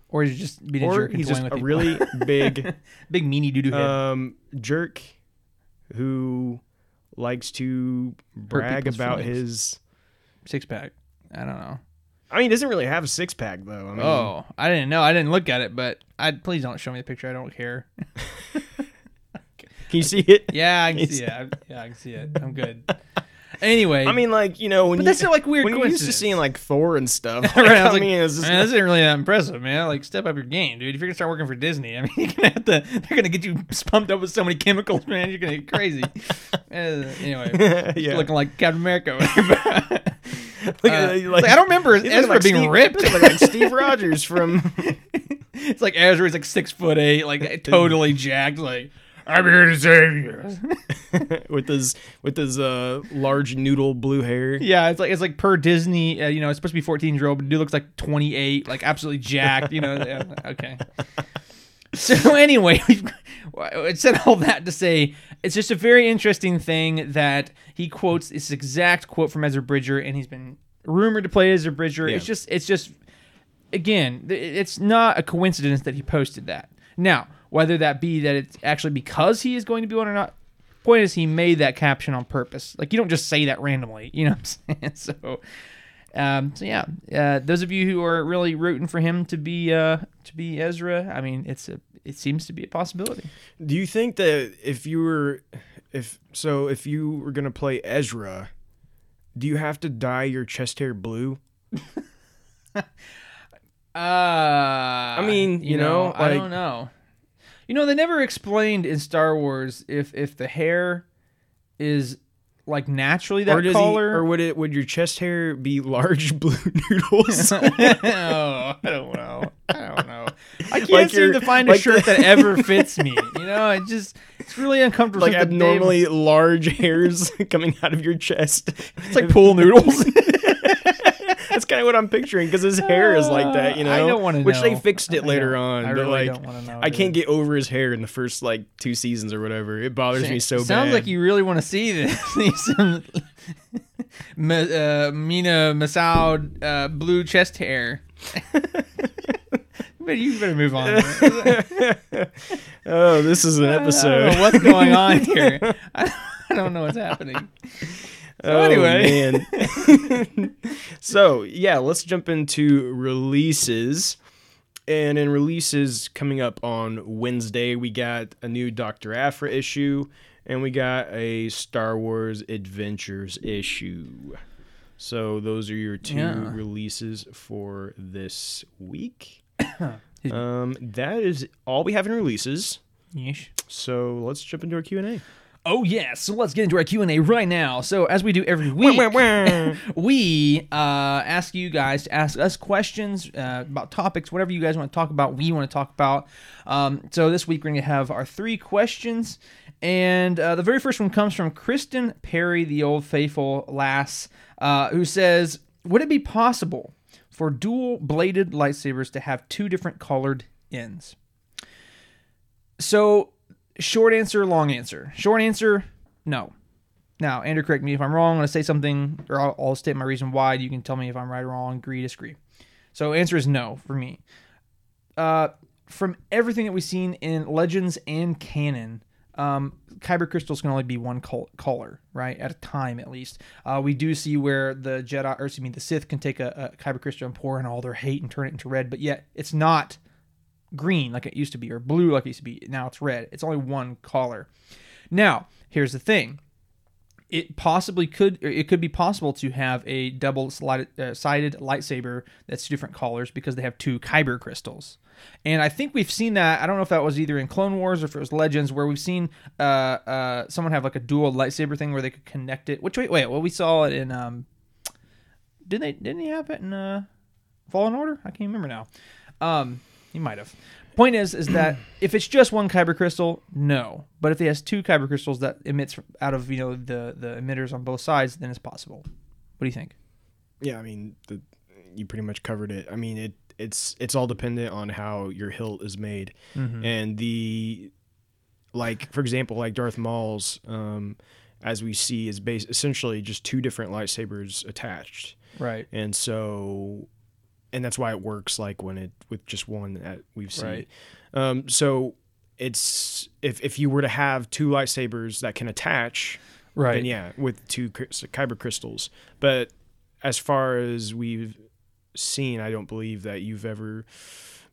[SPEAKER 3] Or he's just being a jerk
[SPEAKER 2] he's just a really big
[SPEAKER 3] big meanie doo doo
[SPEAKER 2] um, jerk who likes to brag about
[SPEAKER 3] feelings.
[SPEAKER 2] his.
[SPEAKER 3] Six pack. I don't know.
[SPEAKER 2] I mean, he doesn't really have a six pack though. I mean,
[SPEAKER 3] Oh, I didn't know. I didn't look at it, but I please don't show me the picture. I don't care.
[SPEAKER 2] can you see it?
[SPEAKER 3] Yeah, I can see it. Yeah, I can see it. I'm good. Anyway,
[SPEAKER 2] I mean, like you know, when
[SPEAKER 3] But
[SPEAKER 2] you,
[SPEAKER 3] that's not, like, weird
[SPEAKER 2] when you're used to seeing like Thor and stuff. Like,
[SPEAKER 3] Right, I was
[SPEAKER 2] I
[SPEAKER 3] like,
[SPEAKER 2] mean, it's just,
[SPEAKER 3] man, this isn't really that impressive, man. Like, step up your game, dude. If you're gonna start working for Disney, I mean, you're gonna have to. They're gonna get you pumped up with so many chemicals, man. You're gonna get crazy. Uh, anyway,
[SPEAKER 2] yeah.
[SPEAKER 3] looking like Captain America.
[SPEAKER 2] Look
[SPEAKER 3] Uh, it's like, I don't remember Ezra being
[SPEAKER 2] Steve,
[SPEAKER 3] ripped.
[SPEAKER 2] like Steve Rogers from.
[SPEAKER 3] it's like Ezra's like six foot eight, like totally jacked. Like, I'm here to save you.
[SPEAKER 2] with his with his uh large noodle blue hair.
[SPEAKER 3] Yeah, it's like it's like per Disney. Uh, you know, it's supposed to be 14 year old, but dude looks like 28, like absolutely jacked. You know, yeah, okay. So anyway, it said all that to say it's just a very interesting thing that he quotes this exact quote from Ezra Bridger, and he's been rumored to play Ezra Bridger. It's just, it's just, again, it's not a coincidence that he posted that. Now, whether that be that it's actually because he is going to be one or not, point is he made that caption on purpose. Like you don't just say that randomly, you know what I'm saying? So, um, so yeah, uh, those of you who are really rooting for him to be uh, to be Ezra, I mean, it's a it seems to be a possibility.
[SPEAKER 2] Do you think that if you were if so if you were gonna play Ezra, do you have to dye your chest hair blue?
[SPEAKER 3] Uh, I
[SPEAKER 2] mean, you know,
[SPEAKER 3] I
[SPEAKER 2] like-
[SPEAKER 3] don't know. You know, they never explained in Star Wars if if the hair is like naturally that
[SPEAKER 2] or
[SPEAKER 3] color.
[SPEAKER 2] he, or would it would your chest hair be large blue noodles?
[SPEAKER 3] oh, I don't know. I don't know. I can't
[SPEAKER 2] Like
[SPEAKER 3] seem to find a
[SPEAKER 2] like-
[SPEAKER 3] shirt that ever fits me. You know, it just it's really uncomfortable.
[SPEAKER 2] like
[SPEAKER 3] the
[SPEAKER 2] abnormally large hairs coming out of your chest.
[SPEAKER 3] it's like pool noodles.
[SPEAKER 2] Kind of what I'm picturing because his hair is like that, you know.
[SPEAKER 3] I don't wanna
[SPEAKER 2] Which they fixed it
[SPEAKER 3] I
[SPEAKER 2] later on,
[SPEAKER 3] I
[SPEAKER 2] but
[SPEAKER 3] really
[SPEAKER 2] like
[SPEAKER 3] don't wanna know,
[SPEAKER 2] I can't get over his hair in the first like two seasons or whatever. It bothers me so
[SPEAKER 3] Sounds
[SPEAKER 2] bad.
[SPEAKER 3] like you really want to see this. Ma- uh, Mena Massoud uh, blue chest hair. but you better move on.
[SPEAKER 2] Oh, this is an
[SPEAKER 3] I don't
[SPEAKER 2] episode.
[SPEAKER 3] know what's going on here. I don't know what's happening. So
[SPEAKER 2] Oh,
[SPEAKER 3] anyway.
[SPEAKER 2] man. so yeah, let's jump into releases. And in releases coming up on Wednesday, we got a new Doctor Aphra issue, and we got a Star Wars Adventures issue. So those are your two
[SPEAKER 3] Yeah.
[SPEAKER 2] releases for this week. um, that is all we have in releases.
[SPEAKER 3] Yeesh.
[SPEAKER 2] So let's jump into our Q and A.
[SPEAKER 3] Oh yeah, so let's get into our Q and A right now. So as we do every week, we uh, ask you guys to ask us questions uh, about topics, whatever you guys want to talk about. We want to talk about. Um, so this week we're going to have our three questions, and uh, the very first one comes from Kristen Perry, the old faithful lass, uh, who says, "Would it be possible for dual-bladed lightsabers to have two different colored ends?" So, short answer, long answer. Short answer, no. Now, Andrew, correct me if I'm wrong. I'm going to say something, or I'll, I'll state my reason why. You can tell me if I'm right or wrong, agree, disagree. So, answer is no for me. Uh, from everything that we've seen in Legends and canon, um, kyber crystals can only be one col- color, right, at a time at least. Uh, we do see where the Jedi, or excuse me, the Sith can take a, a kyber crystal and pour in all their hate and turn it into red, but yet it's not green like it used to be or blue like it used to be. Now it's red. It's only one color. Now, here's the thing. It possibly could, it could be possible to have a double sided, uh, sided lightsaber that's two different colors because they have two kyber crystals. And I think we've seen that. I don't know if that was either in Clone Wars or if it was Legends, where we've seen uh, uh, someone have like a dual lightsaber thing where they could connect it. Which wait, wait, well, we saw it in. Um, didn't they? Didn't he have it in uh, Fallen Order? I can't remember now. Um, he might have. Point is, is that if it's just one kyber crystal, no. But if he has two kyber crystals that emits out of you know the the emitters on both sides, then it's possible. What do you think?
[SPEAKER 2] Yeah, I mean, the, you pretty much covered it. I mean, it it's it's all dependent on how your hilt is made, and the like for example, like Darth Maul's, um, as we see, is based essentially just two different lightsabers attached,
[SPEAKER 3] Right.
[SPEAKER 2] and so, and that's why it works like when it with just one that we've seen.
[SPEAKER 3] Right.
[SPEAKER 2] Um, so it's if if you were to have two lightsabers that can attach,
[SPEAKER 3] Right.
[SPEAKER 2] then yeah, with two kyber crystals. But as far as we've seen, I don't believe that you've ever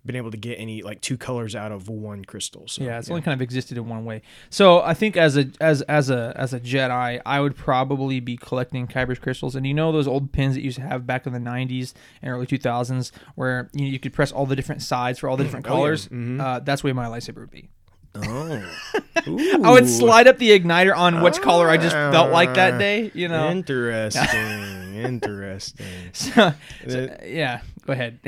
[SPEAKER 2] been able to get any like two colors out of one crystal. So,
[SPEAKER 3] Yeah, it's only kind of existed in one way. So I think as a as as a as a Jedi, I would probably be collecting Kyber's crystals. And you know those old pins that you used to have back in the '90s and early 2000s, where you know, you could press all the different sides for all the different
[SPEAKER 2] Oh, yeah.
[SPEAKER 3] colors. Uh, that's where my lightsaber would be.
[SPEAKER 2] Oh,
[SPEAKER 3] I would slide up the igniter on which color I just felt like that
[SPEAKER 2] Ah.
[SPEAKER 3] day. You know.
[SPEAKER 2] Interesting. interesting.
[SPEAKER 3] So, so, yeah, go ahead.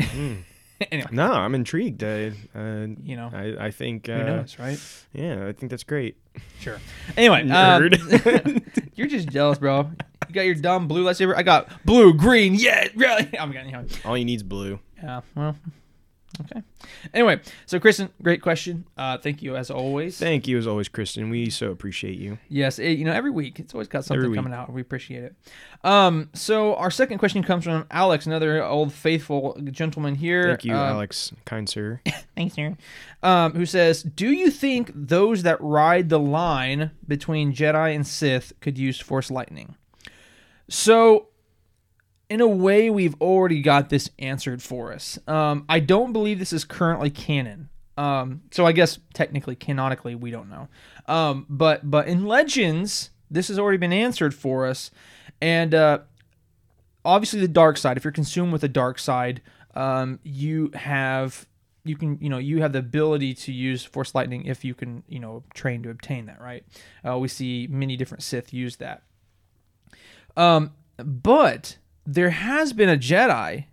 [SPEAKER 3] anyway,
[SPEAKER 2] No, I'm intrigued. Uh, uh,
[SPEAKER 3] you know,
[SPEAKER 2] I, I think.
[SPEAKER 3] who
[SPEAKER 2] Uh,
[SPEAKER 3] knows, right?
[SPEAKER 2] Yeah, I think that's great.
[SPEAKER 3] Sure. Anyway, um, you're just jealous, bro. You got your dumb blue lightsaber. I got blue, green. Yeah, really. I'm getting.
[SPEAKER 2] All you need's blue.
[SPEAKER 3] Yeah. Well. Okay. Anyway, so Kristen, great question. Uh, thank you as always.
[SPEAKER 2] Thank you as always, Kristen. We so appreciate you.
[SPEAKER 3] Yes, it, you know, every week it's always got something coming out. We appreciate it. Um, so our second question comes from Alex, another old faithful gentleman here.
[SPEAKER 2] Thank you,
[SPEAKER 3] Um,
[SPEAKER 2] Alex, kind sir.
[SPEAKER 3] Thanks, sir. Um, who says, "Do you think those that ride the line between Jedi and Sith could use Force lightning?" So, in a way, we've already got this answered for us. Um, I don't believe this is currently canon. Um, so I guess technically, canonically, we don't know. Um, but but in Legends, this has already been answered for us, and uh, obviously the dark side. If you're consumed with the dark side, um, you have you can you know you have the ability to use force lightning if you can you know train to obtain that right uh, we see many different sith use that um but there has been a jedi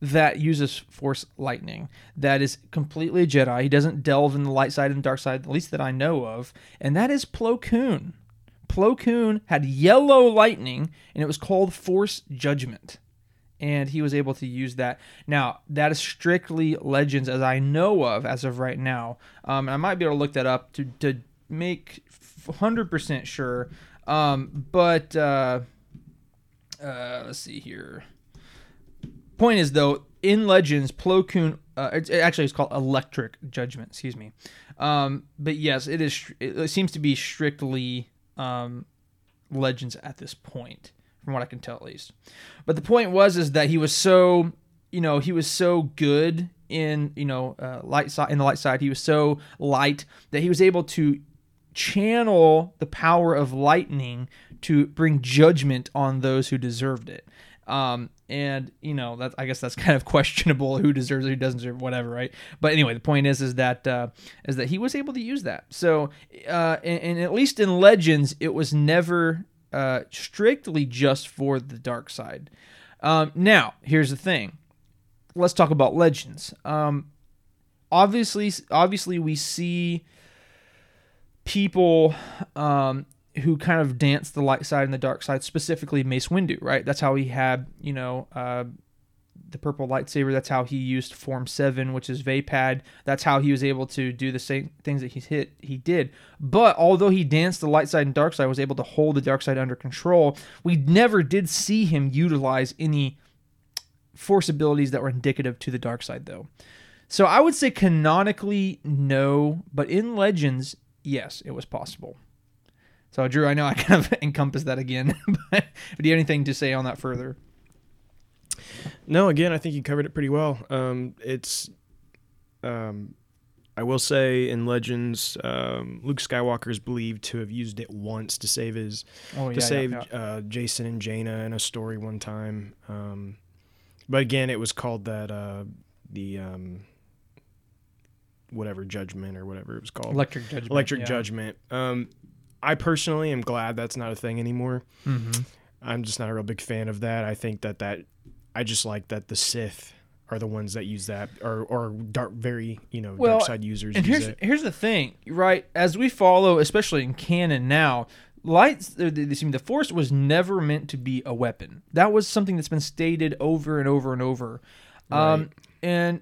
[SPEAKER 3] that uses force lightning that is completely a jedi he doesn't delve in the light side and dark side at least that i know of and that is plo koon plo koon had yellow lightning and it was called force judgment and he was able to use that. Now, that is strictly legends as I know of as of right now. Um, I might be able to look that up to, to make 100% sure. Um, but uh, uh, let's see here. Point is, though, in Legends, Plo Koon, uh, it's, it actually it's called Electric Judgment, excuse me. Um, but yes, it is. It seems to be strictly um, Legends at this point, from what I can tell at least. But the point was is that he was so, you know, he was so good in you know uh, light side in the light side. He was so light that he was able to channel the power of lightning to bring judgment on those who deserved it. Um, and you know that I guess that's kind of questionable who deserves it, who doesn't deserve, whatever, right? But anyway, the point is, is that uh, is that he was able to use that. So, uh, and, and at least in Legends, it was never uh, strictly just for the dark side. Um, now, here's the thing. Let's talk about Legends. Um, obviously, obviously, we see people um, who kind of dance the light side and the dark side, specifically Mace Windu, right? That's how he had, you know, uh, the purple lightsaber. That's how he used Form Seven, which is Vaapad. That's how he was able to do the same things that he hit. He did. But although he danced the light side and dark side, was able to hold the dark side under control. We never did see him utilize any force abilities that were indicative to the dark side, though. So I would say canonically, no, but in Legends, yes, it was possible. So Drew, I know I kind of encompassed that again, but do you have anything to say on that further?
[SPEAKER 2] No, again, I think you covered it pretty well. Um, it's, um, I will say in Legends, um, Luke Skywalker is believed to have used it once to save his
[SPEAKER 3] Oh
[SPEAKER 2] to save Uh, Jacen and Jaina in a story one time. Um, but again, it was called that uh, the um, whatever judgment or whatever it was called.
[SPEAKER 3] Electric Judgment.
[SPEAKER 2] Electric
[SPEAKER 3] yeah.
[SPEAKER 2] Judgment. Um, I personally am glad that's not a thing anymore.
[SPEAKER 3] Mhm.
[SPEAKER 2] I'm just not a real big fan of that. I think that that I just like that the Sith are the ones that use that, or or dark, very you know
[SPEAKER 3] Well,
[SPEAKER 2] dark side users
[SPEAKER 3] And here's
[SPEAKER 2] it.
[SPEAKER 3] here's the thing, right? As we follow, especially in canon now, lights. The, Force was never meant to be a weapon. That was something that's been stated over and over and over. Um,
[SPEAKER 2] Right.
[SPEAKER 3] and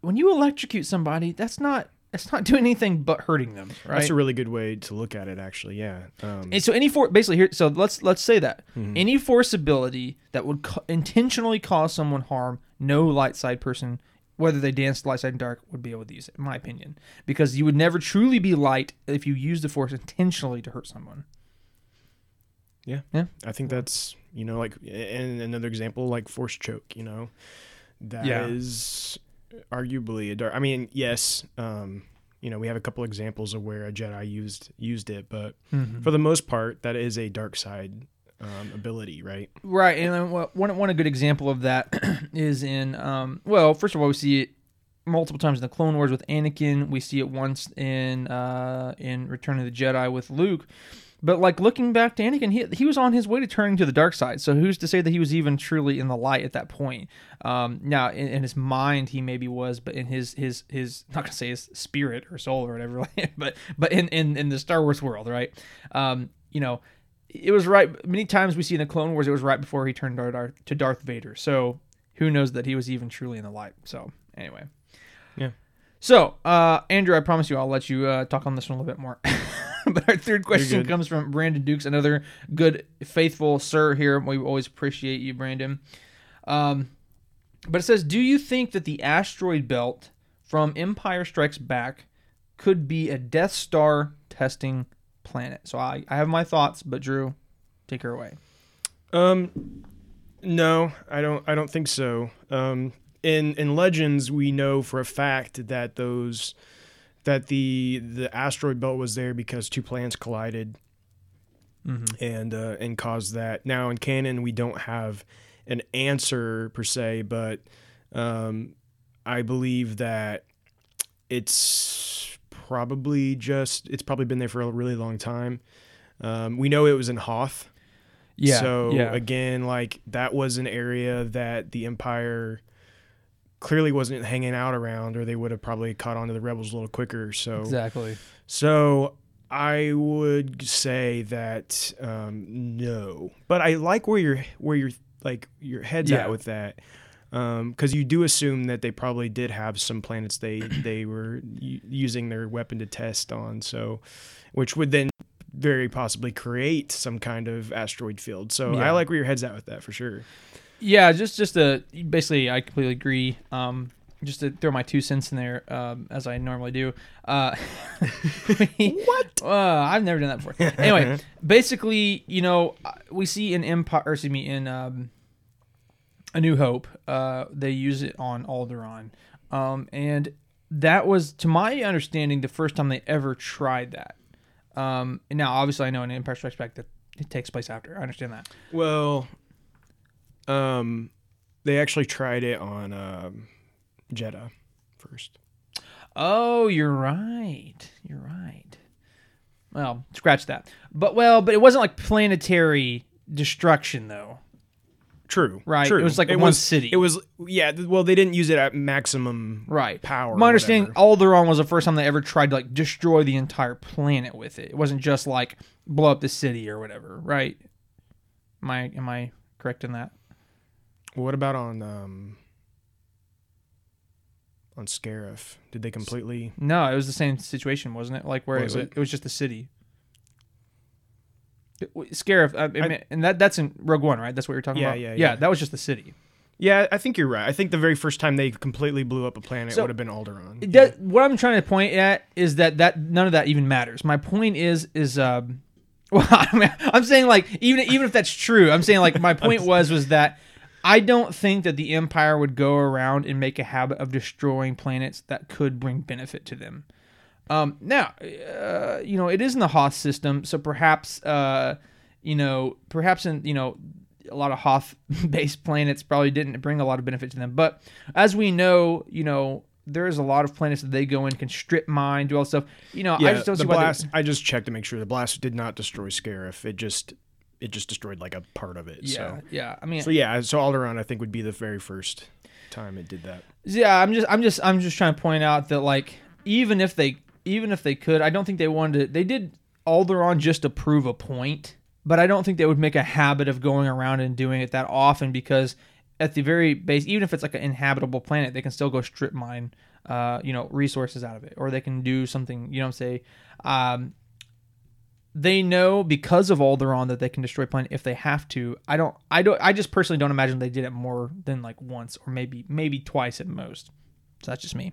[SPEAKER 3] when you electrocute somebody, that's not that's not doing anything but hurting them, right?
[SPEAKER 2] That's a really good way to look at it, actually. Yeah. Um,
[SPEAKER 3] And so any force, basically here. So let's let's say that
[SPEAKER 2] Mm-hmm.
[SPEAKER 3] any force ability that would co- intentionally cause someone harm, no light side person, whether they dance light side and dark, would be able to use it. In my opinion, because you would never truly be light if you use the force intentionally to hurt someone.
[SPEAKER 2] Yeah.
[SPEAKER 3] Yeah.
[SPEAKER 2] I think that's you know like and another example like force choke. You know, that is
[SPEAKER 3] Yeah.
[SPEAKER 2] Arguably a dark. I mean, yes. Um, you know, we have a couple examples of where a Jedi used used it, but
[SPEAKER 3] Mm-hmm.
[SPEAKER 2] for the most part, that is a dark side um, ability, right?
[SPEAKER 3] Right, and then one one a good example of that is in um, well, first of all, we see it multiple times in the Clone Wars with Anakin. We see it once in uh, in Return of the Jedi with Luke. But like looking back to Anakin, he he was on his way to turning to the dark side. So who's to say that he was even truly in the light at that point? Um, now in, in his mind he maybe was, but in his his his not gonna say his spirit or soul or whatever, but but in in in the Star Wars world, right? Um, you know, it was right. Many times we see in the Clone Wars, it was right before he turned to Darth, to Darth Vader. So who knows that he was even truly in the light? So anyway.
[SPEAKER 2] Yeah.
[SPEAKER 3] So, uh, Andrew, I promise you, I'll let you uh, talk on this one a little bit more. but our third question comes from Brandon Dukes, another good, faithful sir here. We always appreciate you, Brandon. Um, but it says, do you think that the asteroid belt from Empire Strikes Back could be a Death Star testing planet? So I, I have my thoughts, but Drew, take her away.
[SPEAKER 2] Um, no, I don't. I don't think so. Um, in in Legends, we know for a fact that those that the the asteroid belt was there because two planets collided, and uh, and caused that. Now in canon, we don't have an answer per se, but um, I believe that it's probably just it's probably been there for a really long time. Um, we know it was in Hoth. Yeah. So
[SPEAKER 3] yeah.
[SPEAKER 2] again, like that was an area that the Empire clearly wasn't hanging out around, or they would have probably caught on to the rebels a little quicker. So
[SPEAKER 3] exactly.
[SPEAKER 2] so I would say that um, no, but I like where you're where you're like your head's
[SPEAKER 3] Yeah.
[SPEAKER 2] at with that. Because you do assume that they probably did have some planets they they were u- using their weapon to test on, so which would then very possibly create some kind of asteroid field. So
[SPEAKER 3] Yeah.
[SPEAKER 2] I like where your head's at with that for sure.
[SPEAKER 3] Yeah, just just to basically, I completely agree. Um, just to throw my two cents in there, um, as I normally do. Uh, what? Uh, I've never done that before. Anyway, basically, you know, we see in Empire, or excuse me, in um, A New Hope, uh, they use it on Alderaan, um, and that was, to my understanding, the first time they ever tried that. Um, and now, obviously, I know in Empire Strikes Back that it takes place after. I understand that.
[SPEAKER 2] Well, um, they actually tried it on um, Jedha first.
[SPEAKER 3] Oh, you're right. You're right. Well, scratch that. But well, but it wasn't like planetary destruction though.
[SPEAKER 2] True.
[SPEAKER 3] Right,
[SPEAKER 2] True.
[SPEAKER 3] it was like one
[SPEAKER 2] was,
[SPEAKER 3] city.
[SPEAKER 2] It was yeah. Well, they didn't use it at maximum
[SPEAKER 3] Right.
[SPEAKER 2] power.
[SPEAKER 3] My understanding. Alderaan was the first time they ever tried to like destroy the entire planet with it. It wasn't just like blow up the city or whatever, right? Am I am I correct in that?
[SPEAKER 2] What about on um on Scarif? Did they completely?
[SPEAKER 3] No, it was the same situation, wasn't it? Like where
[SPEAKER 2] Was
[SPEAKER 3] it,
[SPEAKER 2] it?
[SPEAKER 3] it was just the city. It- Scarif, I, I and that that's in Rogue One, right? That's what you're talking
[SPEAKER 2] Yeah,
[SPEAKER 3] about.
[SPEAKER 2] yeah,
[SPEAKER 3] yeah.
[SPEAKER 2] yeah.
[SPEAKER 3] That was just the city.
[SPEAKER 2] Yeah, I think you're right. I think the very first time they completely blew up a planet
[SPEAKER 3] So-
[SPEAKER 2] would have been Alderaan.
[SPEAKER 3] Does- what I'm trying to point at is that that none of that even matters. My point is is um, well, I mean, I'm saying like even even if that's true, I'm saying like my point was was that I don't think that the Empire would go around and make a habit of destroying planets that could bring benefit to them. Um, now, uh, you know, it is in the Hoth system, so perhaps, uh, you know, perhaps in you know, a lot of Hoth-based planets probably didn't bring a lot of benefit to them. But as we know, you know, there is a lot of planets that they go in, can strip mine, do all this stuff. You know,
[SPEAKER 2] yeah,
[SPEAKER 3] I just don't see why. they-
[SPEAKER 2] I just checked to make sure the blast did not destroy Scarif. It just it just destroyed like a part of it.
[SPEAKER 3] Yeah,
[SPEAKER 2] So
[SPEAKER 3] yeah. I mean,
[SPEAKER 2] so yeah. So Alderaan, I think, would be the very first time it did that.
[SPEAKER 3] Yeah, I'm just I'm just I'm just trying to point out that like even if they even if they could, I don't think they wanted to they did Alderaan just to prove a point, but I don't think they would make a habit of going around and doing it that often because at the very base, even if it's like an inhabitable planet, they can still go strip mine uh, you know, resources out of it. Or they can do something, you know what I'm saying? Um they know because of Alderaan that they can destroy planet if they have to. I don't I don't I just personally don't imagine they did it more than like once or maybe maybe twice at most. So that's just me.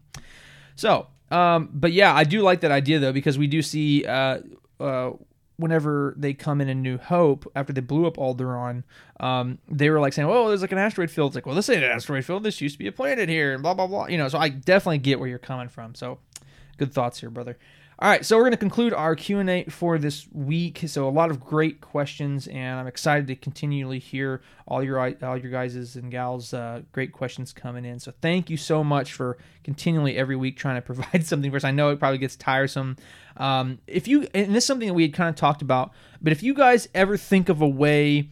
[SPEAKER 3] So, um, but yeah, I do like that idea though because we do see uh, uh, whenever they come in a New Hope after they blew up Alderaan, um, they were like saying, "Oh, there's like an asteroid field." It's like, well, this ain't an asteroid field. This used to be a planet here, and blah blah blah. You know, so I definitely get where you're coming from. So, good thoughts here, brother. All right, so we're going to conclude our Q&A for this week. So a lot of great questions and I'm excited to continually hear all your all your guys' and gals uh, great questions coming in. So thank you so much for continually every week trying to provide something for us. I know it probably gets tiresome. Um, if you and this is something that we had kind of talked about, but if you guys ever think of a way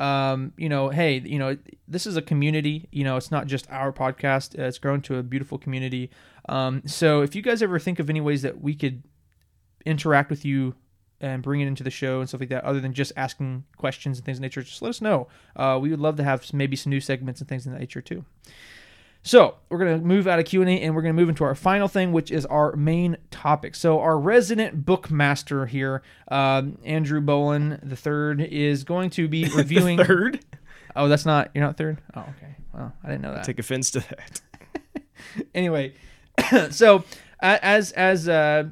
[SPEAKER 3] um, you know, hey, you know, this is a community. You know, it's not just our podcast. Uh, it's grown to a beautiful community. Um, so if you guys ever think of any ways that we could interact with you and bring it into the show and stuff like that, other than just asking questions and things of nature, just let us know. Uh, we would love to have maybe some new segments and things in that nature too. So we're gonna move out of Q and A, and we're gonna move into our final thing, which is our main topic. So our resident bookmaster here, um, Andrew Bolin the third, is going to be reviewing.
[SPEAKER 2] Third,
[SPEAKER 3] Oh, that's not you're not third. Oh, okay. Well, I didn't know that.
[SPEAKER 2] take offense to that.
[SPEAKER 3] anyway, so as as uh,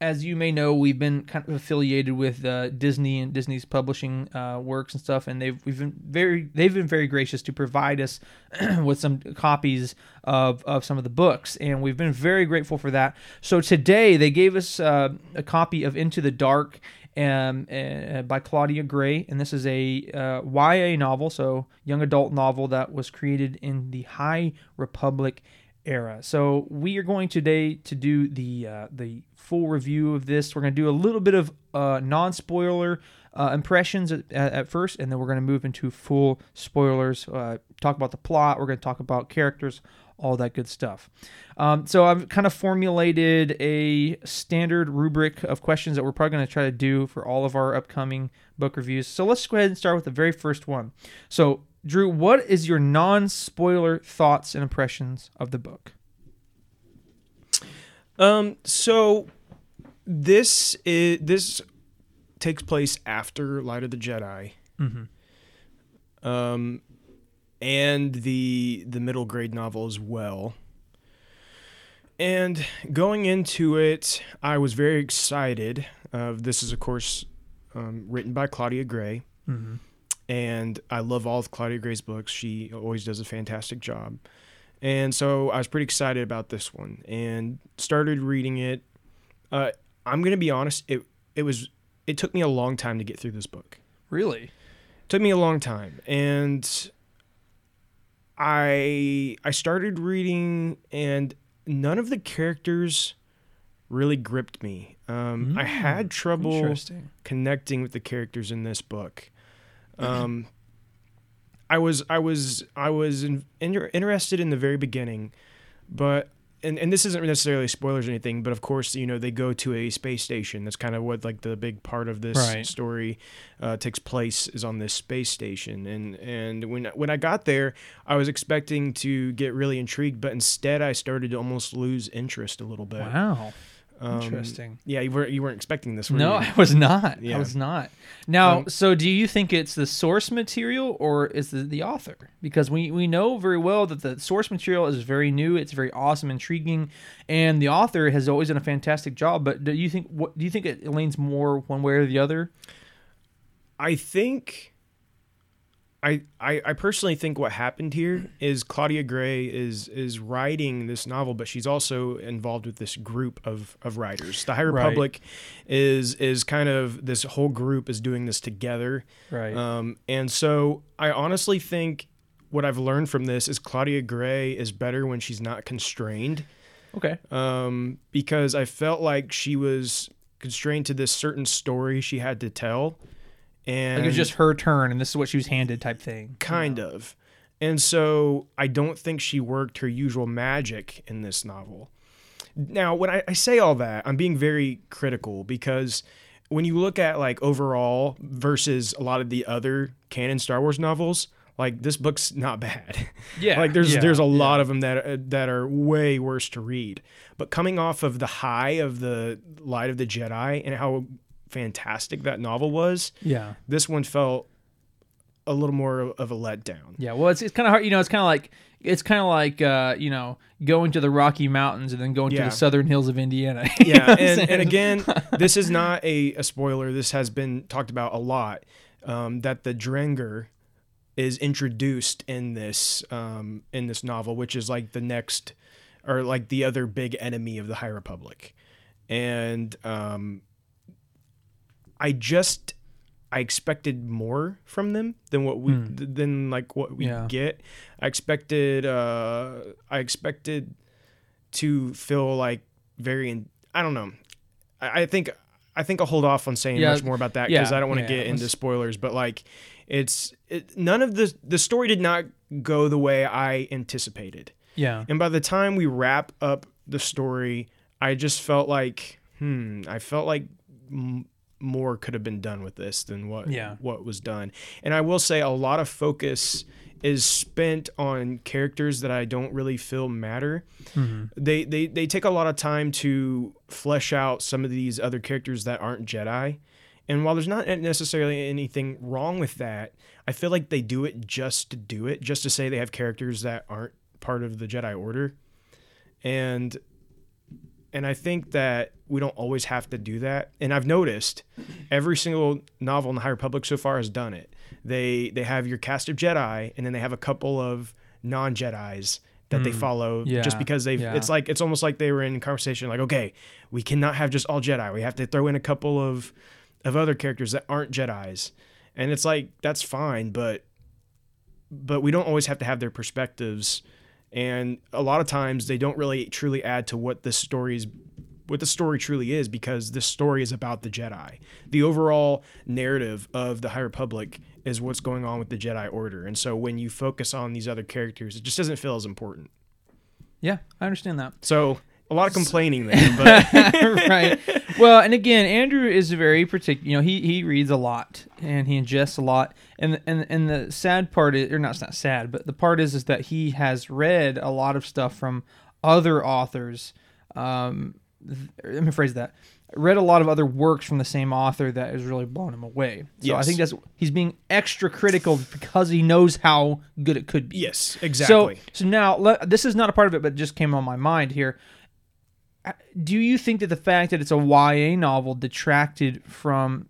[SPEAKER 3] as you may know, we've been kind of affiliated with uh, Disney and Disney's publishing uh, works and stuff, and they've we've been very they've been very gracious to provide us with some copies of of some of the books, and we've been very grateful for that. So today they gave us uh, a copy of Into the Dark. Um, uh, by Claudia Gray, and this is a YA novel, so young adult novel that was created in the High Republic era. So we are going today to do the uh, the full review of this. We're going to do a little bit of uh, non spoiler uh, impressions at, at first, and then we're going to move into full spoilers. Uh, talk about the plot. We're going to talk about characters, all that good stuff. Um, so I've kind of formulated a standard rubric of questions that we're probably going to try to do for all of our upcoming book reviews. So let's go ahead and start with the very first one. So Drew, what is your non-spoiler thoughts and impressions of the book?
[SPEAKER 2] Um, so this is this takes place after Light of the Jedi. Um, and the the middle grade novel as well. And going into it, I was very excited. Uh, this is, of course, um, written by Claudia Gray. And I love all of Claudia Gray's books. She always does a fantastic job. And so I was pretty excited about this one and started reading it. Uh, I'm going to be honest, it, it was it took me a long time to get through this book
[SPEAKER 3] Really?
[SPEAKER 2] took me a long time and i i started reading and none of the characters really gripped me um, i had trouble connecting with the characters in this book um, i was i was i was in, in, interested in the very beginning but and, and this isn't necessarily spoilers or anything, but of course, you know, they go to a space station. That's kind of what like the big part of this
[SPEAKER 3] Right.
[SPEAKER 2] story uh, takes place is on this space station. And and when when I got there, I was expecting to get really intrigued, but instead I started to almost lose interest a little bit.
[SPEAKER 3] Wow.
[SPEAKER 2] Um,
[SPEAKER 3] Interesting.
[SPEAKER 2] Yeah, you weren't you weren't expecting this, were
[SPEAKER 3] No,
[SPEAKER 2] you?
[SPEAKER 3] I was not. I was not. Now,
[SPEAKER 2] Um,
[SPEAKER 3] so do you think it's the source material or is the, the author? Because we, we know very well that the source material is very new, it's very awesome, intriguing, and the author has always done a fantastic job. But do you think what do you think it leans more one way or the other?
[SPEAKER 2] I think I, I I personally think what happened here is Claudia Gray is is writing this novel, but she's also involved with this group of, of writers. The High
[SPEAKER 3] Right.
[SPEAKER 2] Republic is is kind of this whole group is doing this together.
[SPEAKER 3] Right.
[SPEAKER 2] Um, and so I honestly think what I've learned from this is Claudia Gray is better when she's not constrained
[SPEAKER 3] Okay.
[SPEAKER 2] um, because I felt like she was constrained to this certain story she had to tell. And
[SPEAKER 3] Like it was just her turn and this is what she was handed type thing.
[SPEAKER 2] kind of. And so I don't think she worked her usual magic in this novel. Now, when I, I say all that, I'm being very critical because when you look at like overall versus a lot of the other canon Star Wars novels, like this book's not bad.
[SPEAKER 3] Yeah,
[SPEAKER 2] like there's
[SPEAKER 3] yeah,
[SPEAKER 2] there's a lot of them that uh, that are way worse to read. But coming off of the high of the Light of the Jedi and how fantastic that novel was,
[SPEAKER 3] Yeah.
[SPEAKER 2] this one felt a little more of a letdown.
[SPEAKER 3] Yeah, well, it's, it's kind of hard. You know, it's kind of like it's kind of like uh, you know going to the Rocky Mountains and then going to the southern hills of Indiana.
[SPEAKER 2] Yeah, and, and again, this is not a, a spoiler. This has been talked about a lot. Um, that the Drengir is introduced in this um, in this novel, which is like the next or like the other big enemy of the High Republic. and um, I just I expected more from them than what we th- than like what we
[SPEAKER 3] Yeah.
[SPEAKER 2] get. I expected uh, I expected to feel like very in, I don't know. I, I think I think I'll hold off on saying
[SPEAKER 3] Yeah,
[SPEAKER 2] much more about that because
[SPEAKER 3] yeah,
[SPEAKER 2] I don't want to
[SPEAKER 3] yeah,
[SPEAKER 2] get into spoilers. But like, it's it, none of the the story did not go the way I anticipated.
[SPEAKER 3] Yeah.
[SPEAKER 2] And by the time we wrap up the story, I just felt like, hmm, I felt like m- more could have been done with this than what
[SPEAKER 3] Yeah.
[SPEAKER 2] what was done. And I will say a lot of focus is spent on characters that I don't really feel matter. Mm-hmm. They, they they take a lot of time to flesh out some of these other characters that aren't Jedi. And while there's not necessarily anything wrong with that, I feel like they do it just to do it, just to say they have characters that aren't part of the Jedi Order. And and I think that we don't always have to do that. And I've noticed every single novel in the High Republic so far has done it. They they have your cast of Jedi, and then they have a couple of non Jedi's that they hmm. follow
[SPEAKER 3] Yeah,
[SPEAKER 2] just because they've.
[SPEAKER 3] yeah.
[SPEAKER 2] It's like it's almost like they were in conversation. Like, okay, we cannot have just all Jedi. We have to throw in a couple of of other characters that aren't Jedi's, and it's like that's fine, but but we don't always have to have their perspectives and a lot of times they don't really truly add to what the story's what the story truly is because this story is about the Jedi. The overall narrative of the High Republic is what's going on with the Jedi Order. And so when you focus on these other characters, it just doesn't feel as important.
[SPEAKER 3] Yeah, I understand that.
[SPEAKER 2] So a lot of complaining there, but
[SPEAKER 3] right. Well, and again, Andrew is very particular. You know, he he reads a lot and he ingests a lot. And and and the sad part is, or not, it's not sad, but the part is, is that he has read a lot of stuff from other authors. Um, th- let me phrase that. Read a lot of other works from the same author that has really blown him away. So I think that's he's being extra critical because he knows how good it could be.
[SPEAKER 2] yes, exactly.
[SPEAKER 3] So, so now let, this is not a part of it, but it just came on my mind here. Do you think that the fact that it's a YA novel detracted from,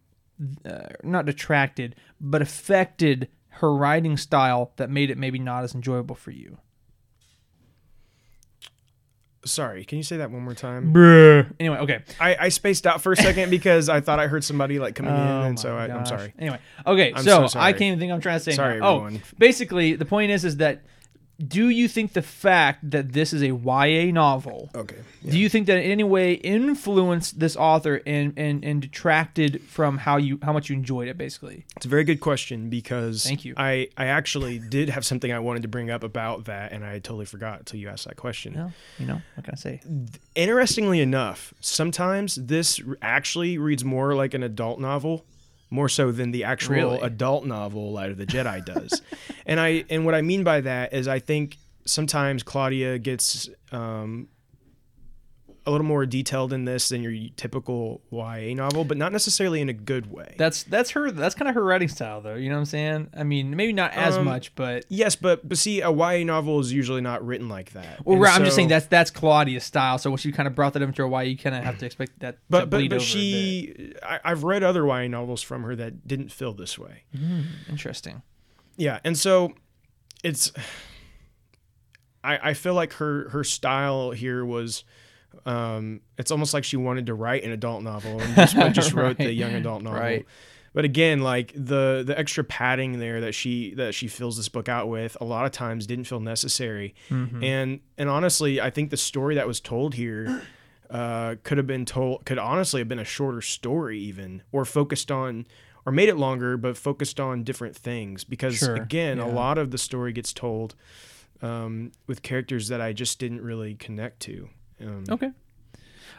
[SPEAKER 3] uh, not detracted, but affected her writing style that made it maybe not as enjoyable for you?
[SPEAKER 2] Sorry, can you say that one more time? Bruh.
[SPEAKER 3] Anyway, okay.
[SPEAKER 2] I, I spaced out for a second because I thought I heard somebody like coming in,
[SPEAKER 3] Oh
[SPEAKER 2] and so I, I'm
[SPEAKER 3] gosh.
[SPEAKER 2] sorry.
[SPEAKER 3] Anyway, okay,
[SPEAKER 2] I'm
[SPEAKER 3] so,
[SPEAKER 2] so sorry.
[SPEAKER 3] I can't even think I'm trying to say.
[SPEAKER 2] Sorry,
[SPEAKER 3] now.
[SPEAKER 2] everyone.
[SPEAKER 3] Oh, basically, the point is, is that do you think the fact that this is a YA novel?
[SPEAKER 2] Okay.
[SPEAKER 3] Do you think that in any way influenced this author and, and, and detracted from how you how much you enjoyed it? Basically,
[SPEAKER 2] It's a very good question because
[SPEAKER 3] Thank you.
[SPEAKER 2] I, I actually did have something I wanted to bring up about that, and I totally forgot until you asked that question.
[SPEAKER 3] well, you know, what can I say?
[SPEAKER 2] Interestingly enough, sometimes this actually reads more like an adult novel, more so than the actual
[SPEAKER 3] Really?
[SPEAKER 2] adult novel Light of the Jedi does. and I and what I mean by that is I think sometimes Claudia gets um, a little more detailed in this than your typical YA novel, but not necessarily in a good way.
[SPEAKER 3] That's that's her. That's kind of her writing style, though. You know what I'm saying? I mean, maybe not as
[SPEAKER 2] Um,
[SPEAKER 3] much, but
[SPEAKER 2] Yes, but but see, a YA novel is usually not written like that.
[SPEAKER 3] well, right, I'm just saying that's that's Claudia's style. So when she kind of brought that into her, YA, you kind of have to expect that. to
[SPEAKER 2] But but
[SPEAKER 3] bleed
[SPEAKER 2] but she, I, I've read other YA novels from her that didn't feel this way.
[SPEAKER 3] interesting.
[SPEAKER 2] Yeah, and so it's, I I feel like her her style here was. Um, it's almost like she wanted to write an adult novel and just, just wrote the young adult novel.
[SPEAKER 3] Right.
[SPEAKER 2] But again, like the the extra padding there that she that she fills this book out with, a lot of times didn't feel necessary.
[SPEAKER 3] Mm-hmm.
[SPEAKER 2] And and honestly, I think the story that was told here uh, could have been told could honestly have been a shorter story even, or focused on or made it longer, but focused on different things. Because
[SPEAKER 3] Sure,
[SPEAKER 2] again, a lot of the story gets told um, with characters that I just didn't really connect to. Um,
[SPEAKER 3] Okay.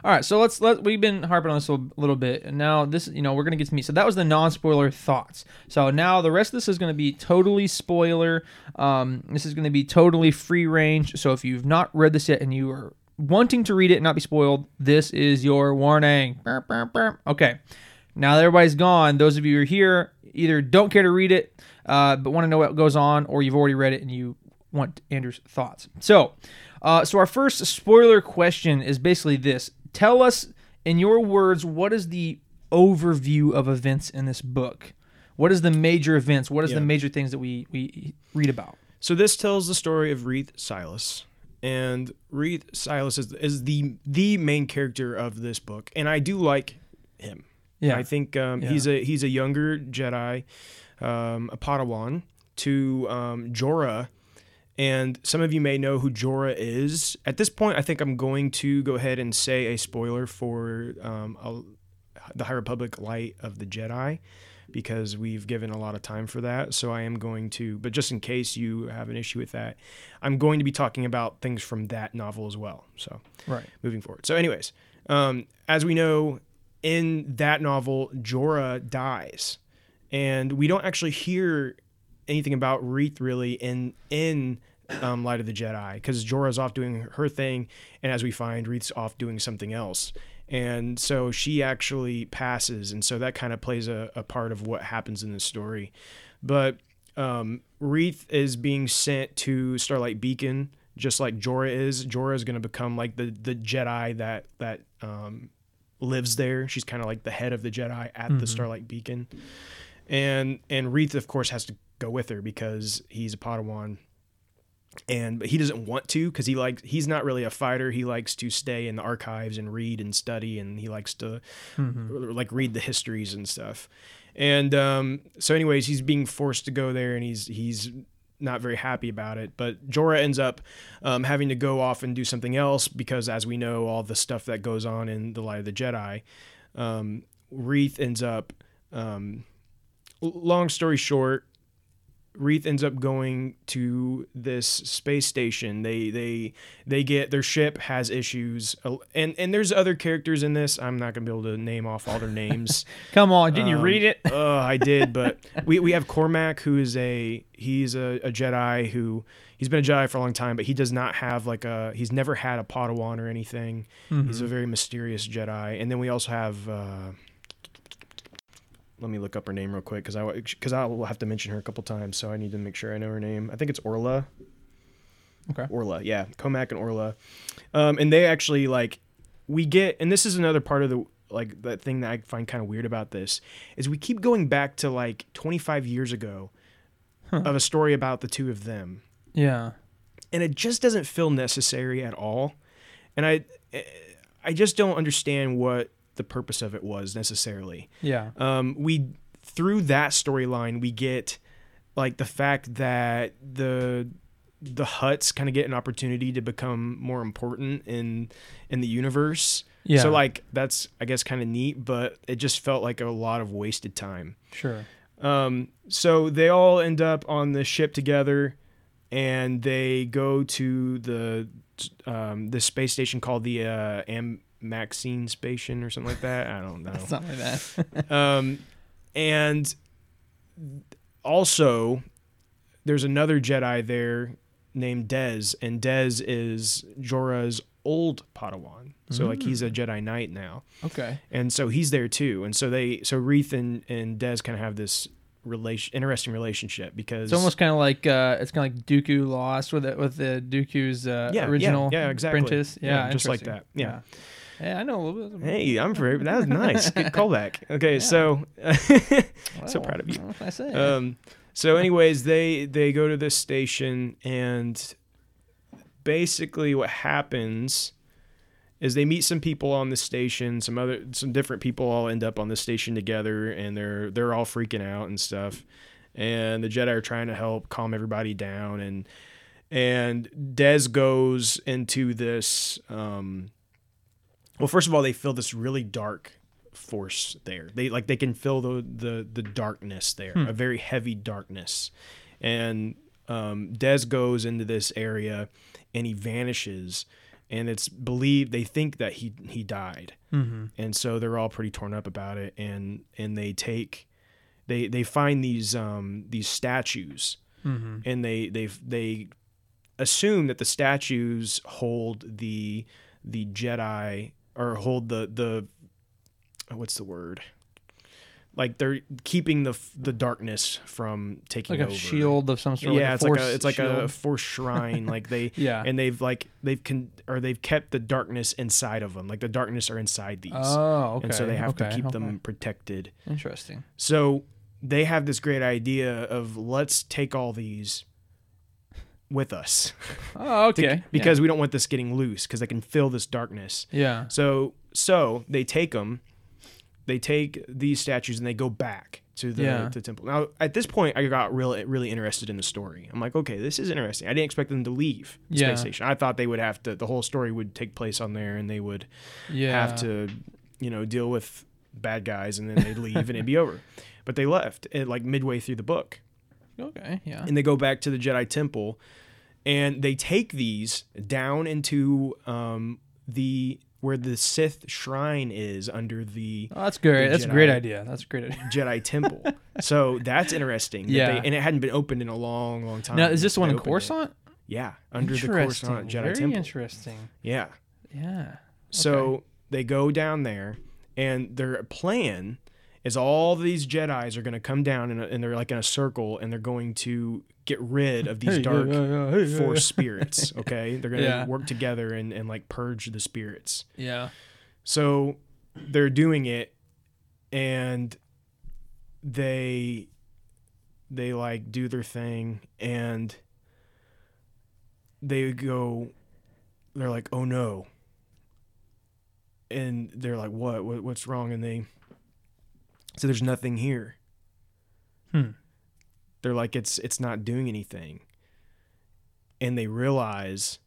[SPEAKER 3] All right, so let's let we've been harping on this a little, bit, and now this, you know, we're gonna get to me. So that was the non-spoiler thoughts. So now the rest of this is gonna be totally spoiler. Um, this is gonna be totally free range. So if you've not read this yet and you are wanting to read it and not be spoiled, this is your warning. Okay. Now that everybody's gone, those of you who are here either don't care to read it, uh, but want to know what goes on, or you've already read it and you want Andrew's thoughts. So, uh, so our first spoiler question is basically this: Tell us in your words what is the overview of events in this book? What is the major events? What is the major things that we we read about?
[SPEAKER 2] So this tells the story of Reath Silas, and Reath Silas is, is the the main character of this book, and I do like him.
[SPEAKER 3] Yeah.
[SPEAKER 2] I think um,
[SPEAKER 3] Yeah.
[SPEAKER 2] he's a he's a younger Jedi, um, a Padawan to um, Jora, and some of you may know who Jora is. At this point, I think I'm going to go ahead and say a spoiler for um, a, the High Republic Light of the Jedi, because we've given a lot of time for that. So I am going to, but just in case you have an issue with that, I'm going to be talking about things from that novel as well. So
[SPEAKER 3] Right.
[SPEAKER 2] moving forward. So, anyways, um, as we know, in that novel, Jora dies, and we don't actually hear anything about Reath really in in um, Light of the Jedi because Jora's off doing her thing, and as we find, Reath's off doing something else. And so she actually passes, and so that kind of plays a, a part of what happens in the story. But um, Reath is being sent to Starlight Beacon, just like Jora is. Jora is going to become like the the Jedi that that um, lives there. She's kind of like the head of the Jedi at the Starlight Beacon, and and Reath of course has to go with her because he's a Padawan. And but he doesn't want to because he likes he's not really a fighter. He likes to stay in the archives and read and study, and he likes to like read the histories and stuff. And um, so, anyways, he's being forced to go there, and he's he's not very happy about it. But Jora ends up um, having to go off and do something else because, as we know, all the stuff that goes on in the Light of the Jedi, um, Reath ends up. Um, long story short, Reath ends up going to this space station. They they they get their ship has issues, uh, and and there's other characters in this. I'm not gonna be able to name off all their names.
[SPEAKER 3] Come on, didn't you
[SPEAKER 2] Um,
[SPEAKER 3] read it?
[SPEAKER 2] Oh, I did, but we, we have Cohmac, who is a he's a, a Jedi who he's been a Jedi for a long time, but he does not have like a he's never had a Padawan or anything. He's a very mysterious Jedi, and then we also have. Uh, let me look up her name real quick because I because I will have to mention her a couple times, so I need to make sure I know her name. I think it's Orla.
[SPEAKER 3] Okay.
[SPEAKER 2] Orla, yeah, Cohmac and Orla, um, and they actually like we get, and this is another part of the like that thing that I find kind of weird about this is we keep going back to like 25 years ago of a story about the two of them,
[SPEAKER 3] Yeah.
[SPEAKER 2] and it just doesn't feel necessary at all, and I I just don't understand what the purpose of it was necessarily
[SPEAKER 3] Yeah.
[SPEAKER 2] um, we through that storyline we get like the fact that the the Hutts kind of get an opportunity to become more important in in the universe
[SPEAKER 3] Yeah.
[SPEAKER 2] so like that's i guess kind of neat but it just felt like a lot of wasted time
[SPEAKER 3] Sure.
[SPEAKER 2] um, so they all end up on the ship together, and they go to the um, the space station called the uh, Am Maxine Spation or something like that. I don't know.
[SPEAKER 3] Something like that.
[SPEAKER 2] um, and also, there's another Jedi there named Dez, and Dez is Jora's old Padawan. So like he's a Jedi Knight now
[SPEAKER 3] okay.
[SPEAKER 2] and so he's there too. And so they, so Reath and, and Dez kind of have this relation, interesting relationship because
[SPEAKER 3] It's almost kind of like uh, it's kind of like Dooku Lost with it with the Dooku's uh,
[SPEAKER 2] Yeah, yeah,
[SPEAKER 3] original
[SPEAKER 2] yeah, exactly.
[SPEAKER 3] apprentice. Yeah,
[SPEAKER 2] Yeah, just like that. Yeah.
[SPEAKER 3] Yeah, I know a little bit.
[SPEAKER 2] Hey, I'm very. That was nice. Good callback. Okay, so so proud of you.
[SPEAKER 3] I say?
[SPEAKER 2] Um, so, anyways, they they go to this station, and basically, what happens is they meet some people on the station. Some other, some different people all end up on the station together, and they're they're all freaking out and stuff. And the Jedi are trying to help calm everybody down, and and Dez goes into this. Um, well, first of all, they feel this really dark force there. They like they can feel the the the darkness there, a very heavy darkness. And um, Dez goes into this area, and he vanishes. And it's believed they think that he he died, mm-hmm. and so they're all pretty torn up about it. And and they take they they find these um these statues, and they they they assume that the statues hold the the Jedi or hold the the oh, what's the word? Like they're keeping the the darkness from taking
[SPEAKER 3] like a
[SPEAKER 2] over.
[SPEAKER 3] shield of some sort.
[SPEAKER 2] Yeah,
[SPEAKER 3] like
[SPEAKER 2] it's like a
[SPEAKER 3] force
[SPEAKER 2] it's like a force shrine. like they
[SPEAKER 3] Yeah.
[SPEAKER 2] and they've like they've con or they've kept the darkness inside of them. Like the darkness are inside these.
[SPEAKER 3] Oh, okay.
[SPEAKER 2] And so they have to keep
[SPEAKER 3] okay.
[SPEAKER 2] them protected.
[SPEAKER 3] Interesting.
[SPEAKER 2] So they have this great idea of let's take all these with us
[SPEAKER 3] Oh,
[SPEAKER 2] to-
[SPEAKER 3] okay.
[SPEAKER 2] because we don't want this getting loose because they can feel this darkness.
[SPEAKER 3] yeah.
[SPEAKER 2] So so they take them, they take these statues and they go back to the,
[SPEAKER 3] Yeah.
[SPEAKER 2] temple. Now at this point, I got really really interested in the story. I'm like, okay, this is interesting. I didn't expect them to leave the
[SPEAKER 3] Yeah.
[SPEAKER 2] space station. I thought they would have to. The whole story would take place on there, and they would
[SPEAKER 3] yeah.
[SPEAKER 2] have to, you know, deal with bad guys, and then they'd leave and it'd be over. But they left at like midway through the book
[SPEAKER 3] Okay. Yeah.
[SPEAKER 2] and they go back to the Jedi Temple, and they take these down into um, the where the Sith shrine is under the
[SPEAKER 3] Oh, that's great.
[SPEAKER 2] the
[SPEAKER 3] That's a great idea. That's a great idea.
[SPEAKER 2] Jedi Temple. so that's interesting. that
[SPEAKER 3] Yeah.
[SPEAKER 2] they- and it hadn't been opened in a long, long time.
[SPEAKER 3] Now, is this the one in
[SPEAKER 2] opened it.
[SPEAKER 3] Coruscant?
[SPEAKER 2] Yeah, under the. Coruscant Jedi
[SPEAKER 3] Very
[SPEAKER 2] Temple.
[SPEAKER 3] interesting.
[SPEAKER 2] Yeah.
[SPEAKER 3] Yeah.
[SPEAKER 2] So they go down there, and their plan is all these Jedi's are going to come down, in a, and they're like in a circle, and they're going to get rid of these
[SPEAKER 3] Hey,
[SPEAKER 2] dark
[SPEAKER 3] yeah, yeah, hey, yeah,
[SPEAKER 2] force
[SPEAKER 3] yeah.
[SPEAKER 2] spirits. Okay, they're going to work together and, and like purge the spirits.
[SPEAKER 3] Yeah.
[SPEAKER 2] So they're doing it, and they they like do their thing, and they go. They're like, "Oh no!" And they're like, "What? what what's wrong?" And they so there's nothing here.
[SPEAKER 3] Hmm.
[SPEAKER 2] They're like, "It's it's not doing anything," and they realize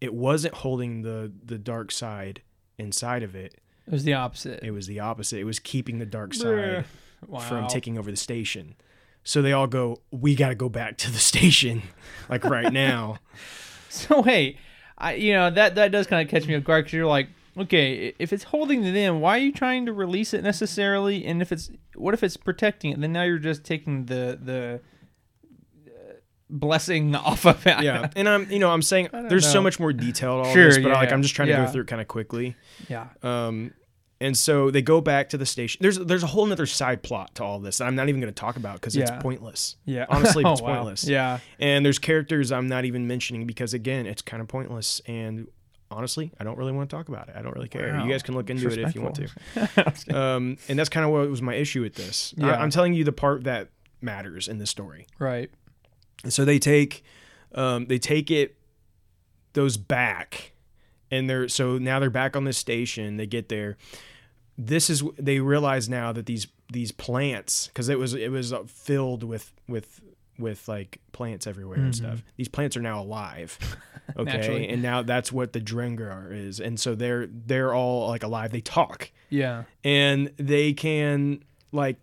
[SPEAKER 2] it wasn't holding the the dark side inside of it.
[SPEAKER 3] It was the opposite.
[SPEAKER 2] It was the opposite. It was keeping the dark side
[SPEAKER 3] wow.
[SPEAKER 2] from taking over the station. So they all go, "We got to go back to the station, like right now."
[SPEAKER 3] So wait, I you know that that does kind of catch me off guard because you're like, okay, if it's holding it in, why are you trying to release it necessarily? And if it's what if it's protecting it? Then now you're just taking the the uh, blessing off of it.
[SPEAKER 2] yeah, and I'm, you know, I'm saying there's so much more detail to all
[SPEAKER 3] Sure,
[SPEAKER 2] this, but
[SPEAKER 3] yeah,
[SPEAKER 2] like. I'm just trying to
[SPEAKER 3] Yeah.
[SPEAKER 2] go through it kind of quickly.
[SPEAKER 3] yeah.
[SPEAKER 2] Um, and so they go back to the station. There's there's a whole other side plot to all this that I'm not even going to talk about because
[SPEAKER 3] Yeah.
[SPEAKER 2] it's pointless.
[SPEAKER 3] Yeah.
[SPEAKER 2] honestly,
[SPEAKER 3] Oh,
[SPEAKER 2] it's
[SPEAKER 3] wow.
[SPEAKER 2] pointless.
[SPEAKER 3] Yeah.
[SPEAKER 2] And there's characters I'm not even mentioning because again, it's kind of pointless. And honestly, I don't really want to talk about it. I don't really care.
[SPEAKER 3] Wow.
[SPEAKER 2] You guys can look into it if you want to. Um, and that's kind of what was my issue with this.
[SPEAKER 3] Yeah.
[SPEAKER 2] I'm telling you the part that matters in this story.
[SPEAKER 3] right.
[SPEAKER 2] And so they take, um, they take it, those back, and they're so now they're back on this station. They get there. This is they realize now that these these plants because it was it was filled with with with like plants everywhere and stuff. Mm-hmm. These plants are now alive. Okay, and now that's what the Drengir is, and so they're they're all like alive. They talk
[SPEAKER 3] Yeah.
[SPEAKER 2] and they can like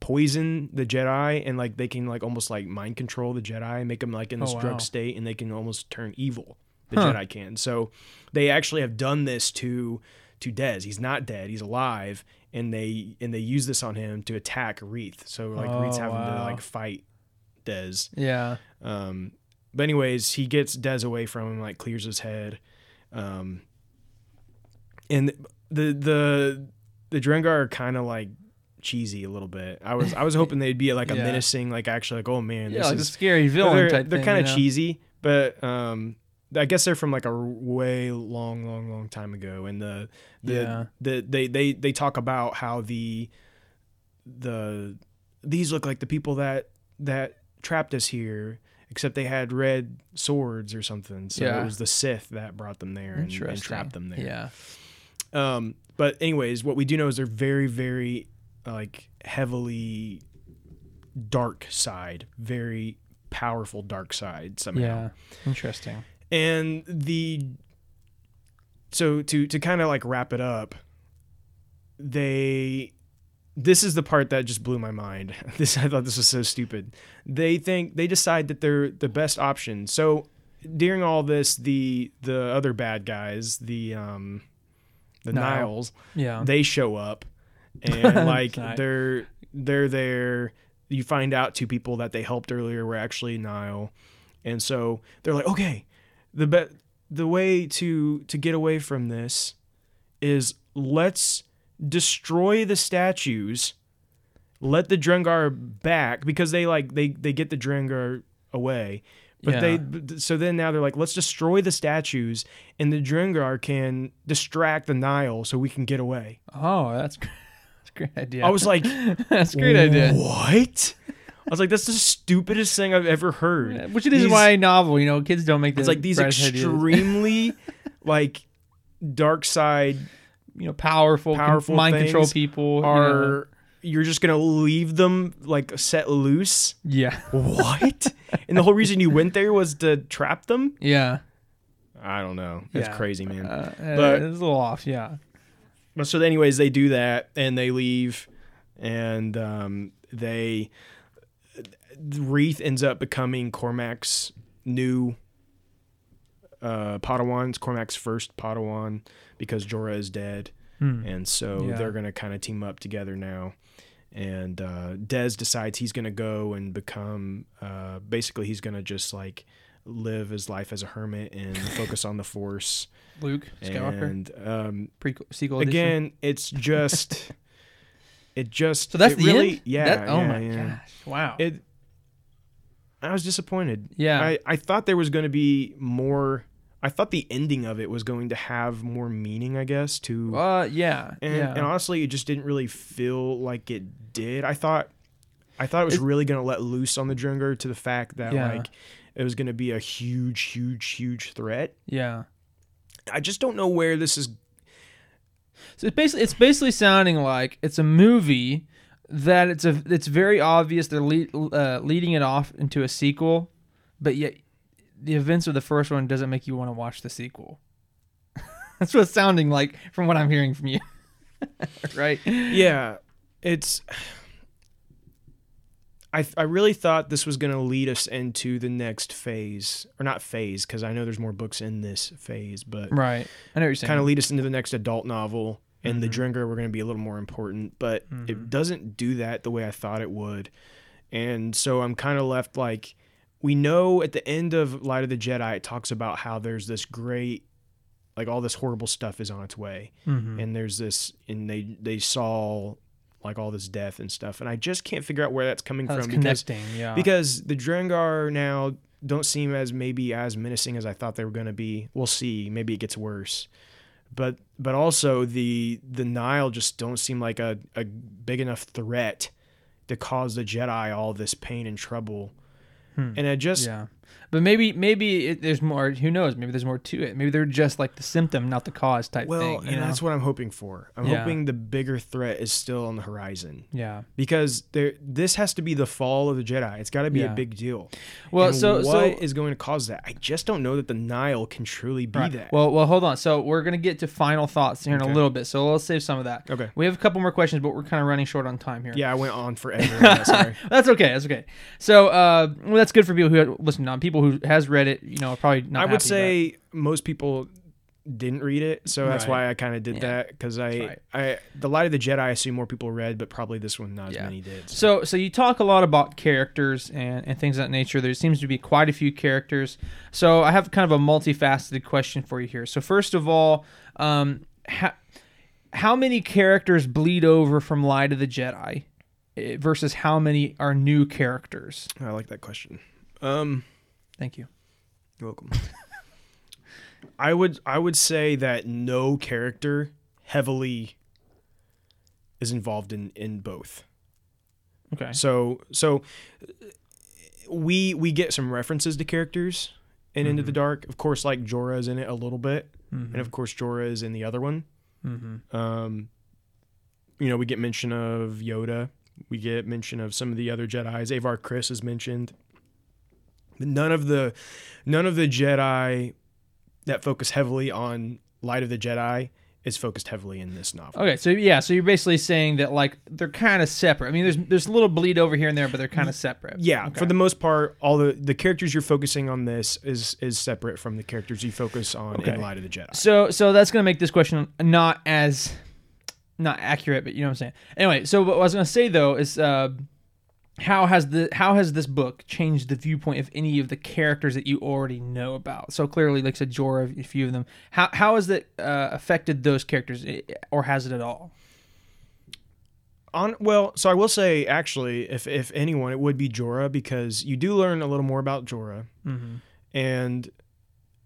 [SPEAKER 2] poison the Jedi and like they can like almost like mind control the Jedi, and make them like in this
[SPEAKER 3] Oh, wow.
[SPEAKER 2] drug state, and they can almost turn evil. The
[SPEAKER 3] Huh.
[SPEAKER 2] Jedi can. So they actually have done this to to Dez. He's not dead. He's alive, and they and they use this on him to attack Reath. So like
[SPEAKER 3] Oh,
[SPEAKER 2] having to like fight Dez.
[SPEAKER 3] Yeah.
[SPEAKER 2] Um, but anyways, he gets Dez away from him, like clears his head. Um, and the the the Drengir are kind of like cheesy a little bit. I was I was hoping they'd be like a
[SPEAKER 3] Yeah.
[SPEAKER 2] menacing, like actually like oh man,
[SPEAKER 3] Yeah,
[SPEAKER 2] this
[SPEAKER 3] like a scary villain
[SPEAKER 2] they're,
[SPEAKER 3] type
[SPEAKER 2] they're kind of
[SPEAKER 3] you know?
[SPEAKER 2] cheesy, but um, I guess they're from like a way long, long, long time ago, and the the,
[SPEAKER 3] Yeah.
[SPEAKER 2] the they they they talk about how the the these look like the people that that trapped us here. Except they had red swords or something, so
[SPEAKER 3] Yeah.
[SPEAKER 2] it was the Sith that brought them there and, and trapped them there.
[SPEAKER 3] Yeah.
[SPEAKER 2] Um, but anyways, what we do know is they're very, very like heavily dark side, very powerful dark side somehow.
[SPEAKER 3] Yeah. Interesting.
[SPEAKER 2] And the so to to kind of like wrap it up, they this is the part that just blew my mind. This I thought this was so stupid. They think they decide that they're the best option. So during all this, the the other bad guys, the um the
[SPEAKER 3] Nihil.
[SPEAKER 2] Nihils,
[SPEAKER 3] Yeah.
[SPEAKER 2] they show up and like they're they're there you find out two people that they helped earlier were actually Nihil and so they're like okay the be- the way to to get away from this is let's destroy the statues let the Drengir back because they like they they get the Drengir away but
[SPEAKER 3] Yeah.
[SPEAKER 2] they so then now they're like let's destroy the statues and the Drengir can distract the Nihil so we can get away
[SPEAKER 3] Oh, that's that's a great idea.
[SPEAKER 2] I was like
[SPEAKER 3] that's a great idea.
[SPEAKER 2] What? I was like, that's the stupidest thing I've ever heard.
[SPEAKER 3] Which it is
[SPEAKER 2] These-
[SPEAKER 3] why novel, you know, kids don't make this.
[SPEAKER 2] It's like these extremely like dark side
[SPEAKER 3] you know, powerful,
[SPEAKER 2] powerful
[SPEAKER 3] mind control
[SPEAKER 2] things
[SPEAKER 3] people you know.
[SPEAKER 2] are you're just gonna leave them like set loose.
[SPEAKER 3] Yeah,
[SPEAKER 2] What? and the whole reason you went there was to trap them?
[SPEAKER 3] yeah,
[SPEAKER 2] I don't know. That's
[SPEAKER 3] Yeah.
[SPEAKER 2] crazy, man.
[SPEAKER 3] uh,
[SPEAKER 2] But-
[SPEAKER 3] it's a little off. Yeah,
[SPEAKER 2] But so, anyways, they do that and they leave, and um, they Reath ends up becoming Cohmac's new uh, Padawan. It's Cohmac's first Padawan because Jora is dead, and so
[SPEAKER 3] Hmm. Yeah.
[SPEAKER 2] they're gonna kind of team up together now. And uh, Dez decides he's gonna go and become uh, basically he's gonna just like live his life as a hermit and focus on the Force.
[SPEAKER 3] Luke Skywalker,
[SPEAKER 2] And um,
[SPEAKER 3] prequel, sequel edition.
[SPEAKER 2] again it's just it just
[SPEAKER 3] So that's the
[SPEAKER 2] really
[SPEAKER 3] end.
[SPEAKER 2] yeah
[SPEAKER 3] That- oh
[SPEAKER 2] yeah,
[SPEAKER 3] my
[SPEAKER 2] yeah.
[SPEAKER 3] gosh! Wow.
[SPEAKER 2] it i was disappointed
[SPEAKER 3] Yeah.
[SPEAKER 2] i i thought there was going to be more i thought the ending of it was going to have more meaning i guess to
[SPEAKER 3] uh, yeah,
[SPEAKER 2] and,
[SPEAKER 3] yeah.
[SPEAKER 2] and honestly it just didn't really feel like it did i thought i thought it was
[SPEAKER 3] It-
[SPEAKER 2] really going to let loose on the Drengir to the fact that
[SPEAKER 3] Yeah.
[SPEAKER 2] like it was going to be a huge huge huge threat
[SPEAKER 3] yeah.
[SPEAKER 2] i just don't know where this is
[SPEAKER 3] So it's basically it's basically sounding like it's a movie that it's a it's very obvious they're lead, uh, leading it off into a sequel, but yet the events of the first one doesn't make you want to watch the sequel. That's what it's sounding like from what I'm hearing from you. right?
[SPEAKER 2] yeah it's I, I really thought this was going to lead us into the next phase or not phase because i know there's more books in this phase but
[SPEAKER 3] Right. I know what you're saying.
[SPEAKER 2] kind of lead us into the next adult novel and the
[SPEAKER 3] Mm-hmm.
[SPEAKER 2] Drengir were going to be a little more important but it doesn't do that the way i thought it would and so i'm kind of left like we know at the end of light of the jedi it talks about how there's this great like all this horrible stuff is on its way
[SPEAKER 3] Mhm.
[SPEAKER 2] and there's this and they they saw like all this death and stuff and i just can't figure out where that's coming
[SPEAKER 3] it's
[SPEAKER 2] from because.
[SPEAKER 3] Yeah.
[SPEAKER 2] because the Drengir now don't seem as maybe as menacing as I thought they were going to be. We'll see. Maybe it gets worse. But but also the the Nihil just don't seem like a, a big enough threat to cause the Jedi all this pain and trouble. And I just
[SPEAKER 3] Hmm. yeah. But maybe maybe it, there's more. Who knows? Maybe there's more to it. Maybe they're just like the symptom, not the cause type
[SPEAKER 2] well,
[SPEAKER 3] thing. Well,
[SPEAKER 2] and
[SPEAKER 3] know?
[SPEAKER 2] that's what I'm hoping for. I'm
[SPEAKER 3] Yeah.
[SPEAKER 2] hoping the bigger threat is still on the horizon.
[SPEAKER 3] yeah.
[SPEAKER 2] Because there, this has to be the fall of the Jedi. It's got to be
[SPEAKER 3] Yeah.
[SPEAKER 2] a big deal.
[SPEAKER 3] Well,
[SPEAKER 2] And
[SPEAKER 3] so
[SPEAKER 2] what
[SPEAKER 3] so
[SPEAKER 2] is going to cause that? I just don't know that the Nihil can truly be
[SPEAKER 3] Right.
[SPEAKER 2] that.
[SPEAKER 3] Well, well, hold on. So we're gonna get to final thoughts here in a little bit. So let's save some of that.
[SPEAKER 2] Okay.
[SPEAKER 3] We have a couple more questions, but we're kind of running short on time here.
[SPEAKER 2] Yeah, I went on forever. on that, sorry.
[SPEAKER 3] That's okay. That's okay. So uh, well, that's good for people who listen on. People who has read it, you know, are probably not.
[SPEAKER 2] I would say most people didn't read it, so that's
[SPEAKER 3] Right.
[SPEAKER 2] why I kind of did
[SPEAKER 3] Yeah.
[SPEAKER 2] that because I. I, the Light of the Jedi, I assume more people read, but probably this one not
[SPEAKER 3] Yeah.
[SPEAKER 2] as many did.
[SPEAKER 3] So, so you talk a lot about characters and, and things of that nature. There seems to be quite a few characters. So I have kind of a multifaceted question for you here. So first of all, um, how, how many characters bleed over from Light of the Jedi eh, versus how many are new characters?
[SPEAKER 2] I like that question. Um,
[SPEAKER 3] Thank you.
[SPEAKER 2] you're welcome. I would, I would say that no character heavily is involved in in both.
[SPEAKER 3] Okay.
[SPEAKER 2] So so we we get some references to characters in Into
[SPEAKER 3] Mm-hmm.
[SPEAKER 2] the Dark. Of course, like Jora is in it a little bit, and of course Jora is in the other one.
[SPEAKER 3] Mm-hmm.
[SPEAKER 2] Um, you know, we get mention of Yoda. We get mention of some of the other Jedi's. Avar Kriss is mentioned. None of the none of the Jedi that focus heavily on Light of the Jedi is focused heavily in this novel.
[SPEAKER 3] Okay, so yeah, so you're basically saying that like they're kind of separate. I mean, there's there's a little bleed over here and there, but they're kind of separate.
[SPEAKER 2] Yeah,
[SPEAKER 3] Okay.
[SPEAKER 2] for the most part, all the the characters you're focusing on this is is separate from the characters you focus on
[SPEAKER 3] Okay.
[SPEAKER 2] in Light of the Jedi.
[SPEAKER 3] So so that's gonna make this question not as not accurate, but you know what I'm saying. Anyway, so what I was gonna say though is uh, how has the how has this book changed the viewpoint of any of the characters that you already know about? So clearly, like said, Jora, a few of them. How how has it uh, affected those characters, eh, or has it at all?
[SPEAKER 2] On well, so I will say actually, if if anyone, it would be Jora because you do learn a little more about Jora, and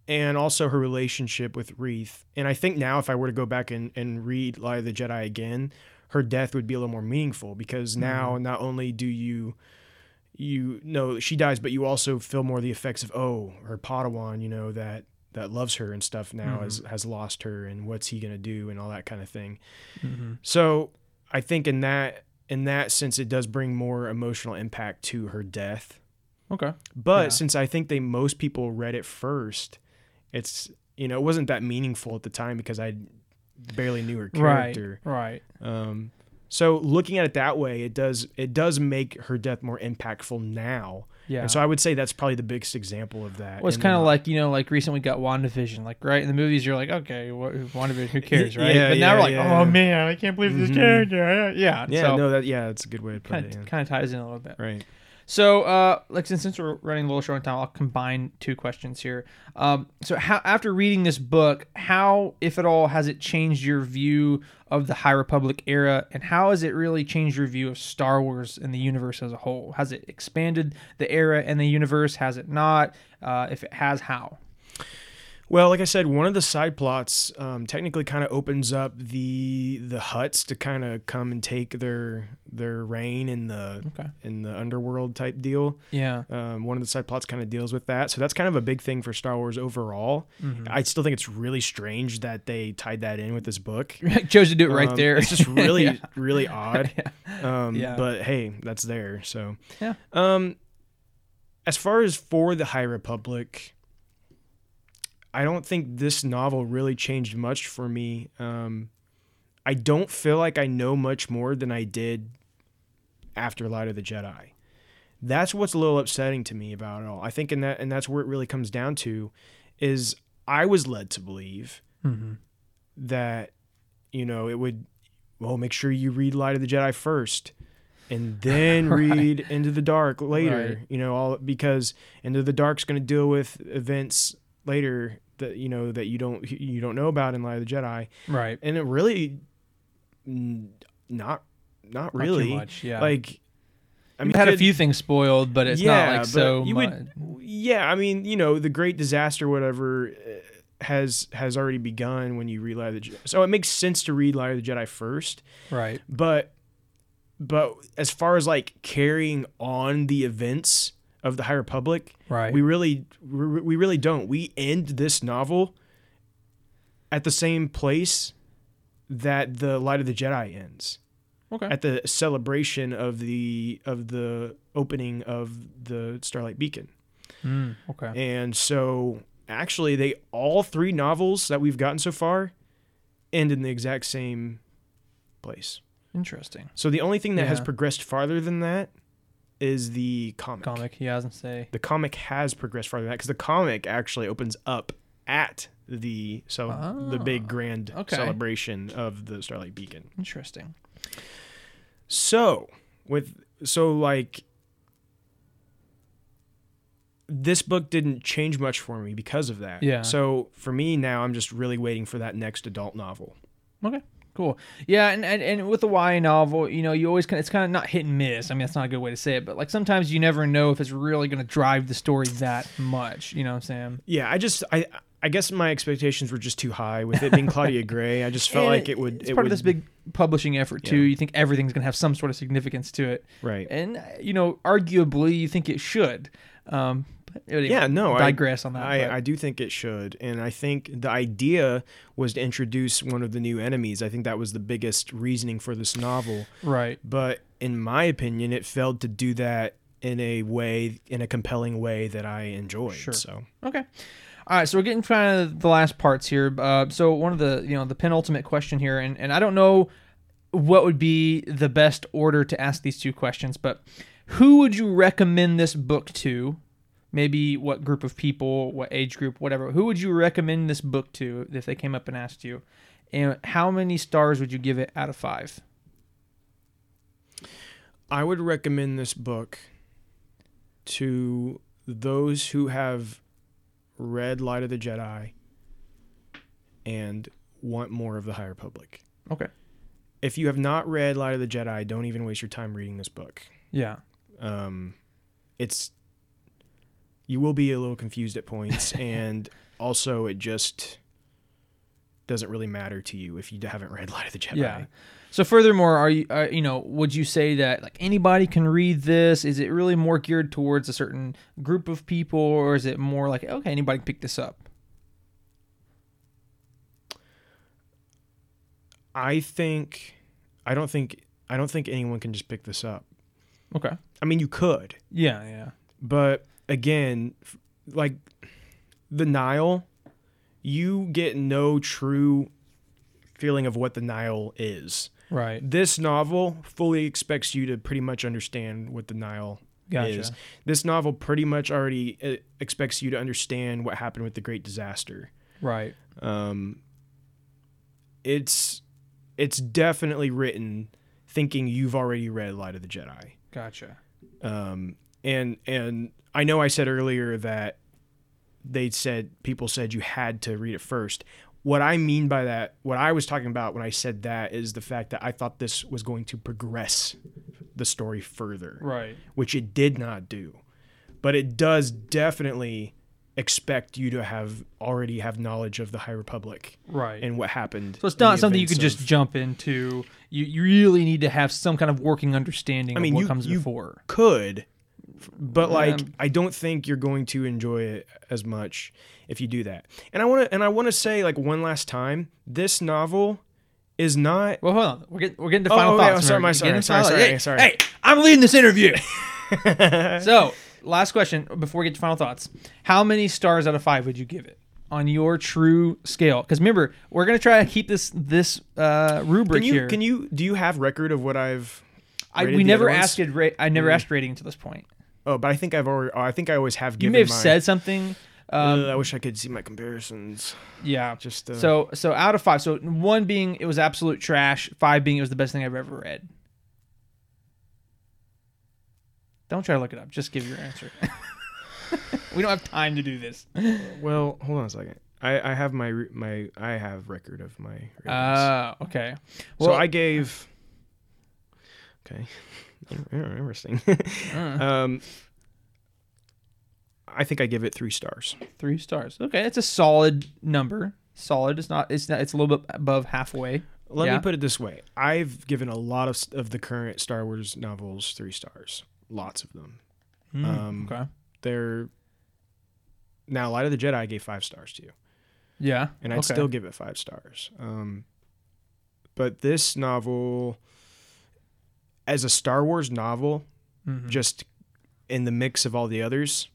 [SPEAKER 2] and also her relationship with Reath. And I think now, if I were to go back and and read Light of the Jedi again, her death would be a little more meaningful because mm-hmm. now not only do you you know she dies, but you also feel more the effects of oh her Padawan, you know that that loves her and stuff now has mm-hmm. has lost her and what's he gonna do and all that kind of thing. Mm-hmm. So I think in that in that sense it does bring more emotional impact to her death.
[SPEAKER 3] Okay.
[SPEAKER 2] But
[SPEAKER 3] Yeah.
[SPEAKER 2] since I think they most people read it first, it's you know it wasn't that meaningful at the time because I barely knew her character.
[SPEAKER 3] Right. Right.
[SPEAKER 2] Um, so looking at it that way, it does it does make her death more impactful now.
[SPEAKER 3] Yeah.
[SPEAKER 2] And so I would say that's probably the biggest example of that.
[SPEAKER 3] Well, it's kind of like you know, like recently we got WandaVision. Like right in the movies, you're like, okay, what, WandaVision, who cares, right?
[SPEAKER 2] Yeah,
[SPEAKER 3] but now
[SPEAKER 2] yeah,
[SPEAKER 3] we're like,
[SPEAKER 2] yeah.
[SPEAKER 3] oh man, I can't believe this
[SPEAKER 2] Mhm.
[SPEAKER 3] character. Yeah.
[SPEAKER 2] yeah,
[SPEAKER 3] so
[SPEAKER 2] no, that yeah, that's a good way to put
[SPEAKER 3] kind
[SPEAKER 2] it. yeah.
[SPEAKER 3] kind of ties in a little bit.
[SPEAKER 2] Right.
[SPEAKER 3] So, uh, like since, since we're running a little short on time, I'll combine two questions here. Um, so, how after reading this book, how, if at all, has it changed your view of the High Republic era, and how has it really changed your view of Star Wars and the universe as a whole? Has it expanded the era and the universe? Has it not? Uh, if it has, how?
[SPEAKER 2] Well, like I said, one of the side plots um, technically kind of opens up the the Hutts to kind of come and take their their reign in the
[SPEAKER 3] Okay.
[SPEAKER 2] in the underworld type deal.
[SPEAKER 3] Yeah.
[SPEAKER 2] Um, one of the side plots kind of deals with that, so that's kind of a big thing for Star Wars overall.
[SPEAKER 3] Mm-hmm.
[SPEAKER 2] I still think it's really strange that they tied that in with this book.
[SPEAKER 3] Chose to do it right
[SPEAKER 2] Um,
[SPEAKER 3] there.
[SPEAKER 2] It's just really,
[SPEAKER 3] Yeah.
[SPEAKER 2] really odd. Um,
[SPEAKER 3] Yeah.
[SPEAKER 2] But hey, that's there. So,
[SPEAKER 3] Yeah.
[SPEAKER 2] Um, as far as for the High Republic, I don't think this novel really changed much for me. Um, I don't feel like I know much more than I did after Light of the Jedi. That's what's a little upsetting to me about it all. I think, in that, and that's where it really comes down to, is I was led to believe
[SPEAKER 3] Mhm.
[SPEAKER 2] that you know it would well make sure you read light of the jedi first and then
[SPEAKER 3] Right.
[SPEAKER 2] read into the dark later
[SPEAKER 3] Right.
[SPEAKER 2] you know all because into the dark's going to deal with events later that you know that you don't you don't know about in light of the jedi
[SPEAKER 3] Right.
[SPEAKER 2] and it really not not really
[SPEAKER 3] too much, yeah.
[SPEAKER 2] like i
[SPEAKER 3] We've had a few things spoiled, but it's not like so
[SPEAKER 2] you
[SPEAKER 3] much.
[SPEAKER 2] would yeah i mean you know the great disaster whatever uh, has has already begun when you read light of the jedi so it makes sense to read light of the jedi first
[SPEAKER 3] Right.
[SPEAKER 2] but but as far as like carrying on the events of the high republic
[SPEAKER 3] Right.
[SPEAKER 2] we really we really don't we end this novel at the same place that the light of the jedi ends
[SPEAKER 3] Okay.
[SPEAKER 2] at the celebration of the of the opening of the starlight beacon
[SPEAKER 3] Mm, okay.
[SPEAKER 2] and so actually they all three novels that we've gotten so far end in the exact same place
[SPEAKER 3] Interesting.
[SPEAKER 2] so the only thing that has progressed farther than that is the comic.
[SPEAKER 3] Comic. Yeah, I was gonna say.
[SPEAKER 2] The comic has progressed farther than that because the comic actually opens up at the so the big grand
[SPEAKER 3] Ah, okay.
[SPEAKER 2] celebration of the Starlight Beacon.
[SPEAKER 3] Interesting.
[SPEAKER 2] So with so like this book didn't change much for me because of that.
[SPEAKER 3] Yeah.
[SPEAKER 2] So for me now, I'm just really waiting for that next adult novel.
[SPEAKER 3] Okay. Cool. Yeah, and, and, and with the YA novel, you know, you always kind of, it's kind of not hit and miss. I mean, that's not a good way to say it, but like sometimes you never know if it's really going to drive the story that much. You know what I'm saying?
[SPEAKER 2] Yeah, I just I I guess my expectations were just too high with it being Claudia Gray. I just felt
[SPEAKER 3] And
[SPEAKER 2] like it would.
[SPEAKER 3] It's
[SPEAKER 2] it
[SPEAKER 3] part
[SPEAKER 2] would,
[SPEAKER 3] of this big publishing effort too.
[SPEAKER 2] Yeah.
[SPEAKER 3] You think everything's going to have some sort of significance to it,
[SPEAKER 2] right.
[SPEAKER 3] and you know, arguably, you think it should. Um, but anyway,
[SPEAKER 2] yeah, no,
[SPEAKER 3] digress
[SPEAKER 2] I,
[SPEAKER 3] on that.
[SPEAKER 2] I, I do think it should, and I think the idea was to introduce one of the new enemies. I think that was the biggest reasoning for this novel.
[SPEAKER 3] right.
[SPEAKER 2] But in my opinion, it failed to do that in a way, in a compelling way that I enjoyed.
[SPEAKER 3] Sure.
[SPEAKER 2] So
[SPEAKER 3] Okay. All right, so we're getting kind of the last parts here. Uh, so one of the you know the penultimate question here, and, and I don't know what would be the best order to ask these two questions, but who would you recommend this book to? Maybe what group of people, what age group, whatever. Who would you recommend this book to if they came up and asked you? And how many stars would you give it out of five?
[SPEAKER 2] I would recommend this book to those who have read Light of the Jedi and want more of the High Republic.
[SPEAKER 3] Okay.
[SPEAKER 2] If you have not read Light of the Jedi, don't even waste your time reading this book.
[SPEAKER 3] Yeah.
[SPEAKER 2] Um, it's you will be a little confused at points, and also it just doesn't really matter to you if you haven't read Light of the Jedi.
[SPEAKER 3] Yeah. So furthermore, are you uh, you know would you say that like anybody can read this? Is it really more geared towards a certain group of people, or is it more like okay anybody can pick this up?
[SPEAKER 2] I think I don't think I don't think anyone can just pick this up.
[SPEAKER 3] Okay.
[SPEAKER 2] I mean, you could,
[SPEAKER 3] Yeah, yeah.
[SPEAKER 2] but again, like the Nihil, you get no true feeling of what the Nihil is.
[SPEAKER 3] Right.
[SPEAKER 2] This novel fully expects you to pretty much understand what the Nihil
[SPEAKER 3] Gotcha.
[SPEAKER 2] is. This novel pretty much already uh, expects you to understand what happened with the Great Disaster.
[SPEAKER 3] Right.
[SPEAKER 2] Um, it's it's definitely written thinking you've already read Light of the Jedi.
[SPEAKER 3] Gotcha.
[SPEAKER 2] Um, and and I know I said earlier that they said people said you had to read it first. What I mean by that, what I was talking about when I said that is the fact that I thought this was going to progress the story further,
[SPEAKER 3] Right.
[SPEAKER 2] which it did not do. But it does definitely expect you to have already have knowledge of the High Republic
[SPEAKER 3] Right.
[SPEAKER 2] and what happened.
[SPEAKER 3] so it's not something you
[SPEAKER 2] events
[SPEAKER 3] can just jump into. You you really need to have some kind of working understanding
[SPEAKER 2] I mean,
[SPEAKER 3] of what
[SPEAKER 2] you-
[SPEAKER 3] comes
[SPEAKER 2] you-
[SPEAKER 3] before.
[SPEAKER 2] could, but like
[SPEAKER 3] Um,
[SPEAKER 2] I don't think you're going to enjoy it as much if you do that. And I want to and I want to say like one last time, this novel is not.
[SPEAKER 3] Well, hold on. We're getting we're getting to
[SPEAKER 2] Oh,
[SPEAKER 3] final
[SPEAKER 2] okay,
[SPEAKER 3] thoughts.
[SPEAKER 2] sorry,
[SPEAKER 3] We're
[SPEAKER 2] my- sorry, sorry, sorry,
[SPEAKER 3] hey,
[SPEAKER 2] sorry.
[SPEAKER 3] Hey, I'm leading this interview. so, last question before we get to final thoughts. How many stars out of five would you give it on your true scale? Because remember, we're gonna try to keep this this uh, rubric
[SPEAKER 2] Can you
[SPEAKER 3] here.
[SPEAKER 2] can you do you have record of what I've?
[SPEAKER 3] I, we never asked it. Ra- I never asked rating to this point.
[SPEAKER 2] Oh, but I think I've already. Oh, I think I always have
[SPEAKER 3] You may have
[SPEAKER 2] my-
[SPEAKER 3] said something. Um,
[SPEAKER 2] I wish I could see my comparisons.
[SPEAKER 3] yeah.
[SPEAKER 2] Just uh,
[SPEAKER 3] So so out of five, so one being it was absolute trash, five being it was the best thing I've ever read. Don't try to look it up. Just give your answer. we don't have time to do this.
[SPEAKER 2] Well, hold on a second. I, I have my my I have record of my.
[SPEAKER 3] Ah, okay.
[SPEAKER 2] so I gave. Okay, interesting.
[SPEAKER 3] Uh,
[SPEAKER 2] um, I think I give it three stars.
[SPEAKER 3] three stars. Okay, that's a solid number. Solid. It's not. It's not. It's a little bit above halfway.
[SPEAKER 2] Let
[SPEAKER 3] Yeah.
[SPEAKER 2] me put it this way: I've given a lot of of the current Star Wars novels three stars. Lots of them. Um,
[SPEAKER 3] okay.
[SPEAKER 2] They're now Light of the Jedi. I gave five stars to you.
[SPEAKER 3] Yeah.
[SPEAKER 2] and I'd
[SPEAKER 3] okay.
[SPEAKER 2] still give it five stars. Um, but this novel, as a Star Wars novel,
[SPEAKER 3] Mhm.
[SPEAKER 2] just in the mix of all the others,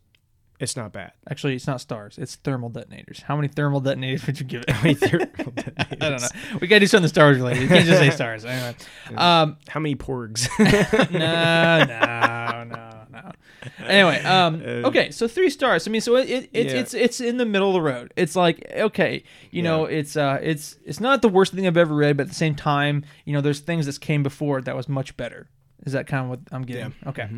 [SPEAKER 2] it's not bad.
[SPEAKER 3] Actually, it's not stars. It's thermal detonators. How many thermal detonators would you give it?
[SPEAKER 2] many thermal
[SPEAKER 3] I don't know. We gotta do something Star Wars related. You can't just say stars. Anyway. Um,
[SPEAKER 2] How many porgs?
[SPEAKER 3] no, no. Anyway, um, okay, so three stars. I mean, so it, it it's
[SPEAKER 2] Yeah.
[SPEAKER 3] it's it's in the middle of the road. It's like okay, you know, it's uh, it's it's not the worst thing I've ever read, but at the same time, you know, there's things that came before that was much better. Is that kind of what I'm getting? Okay.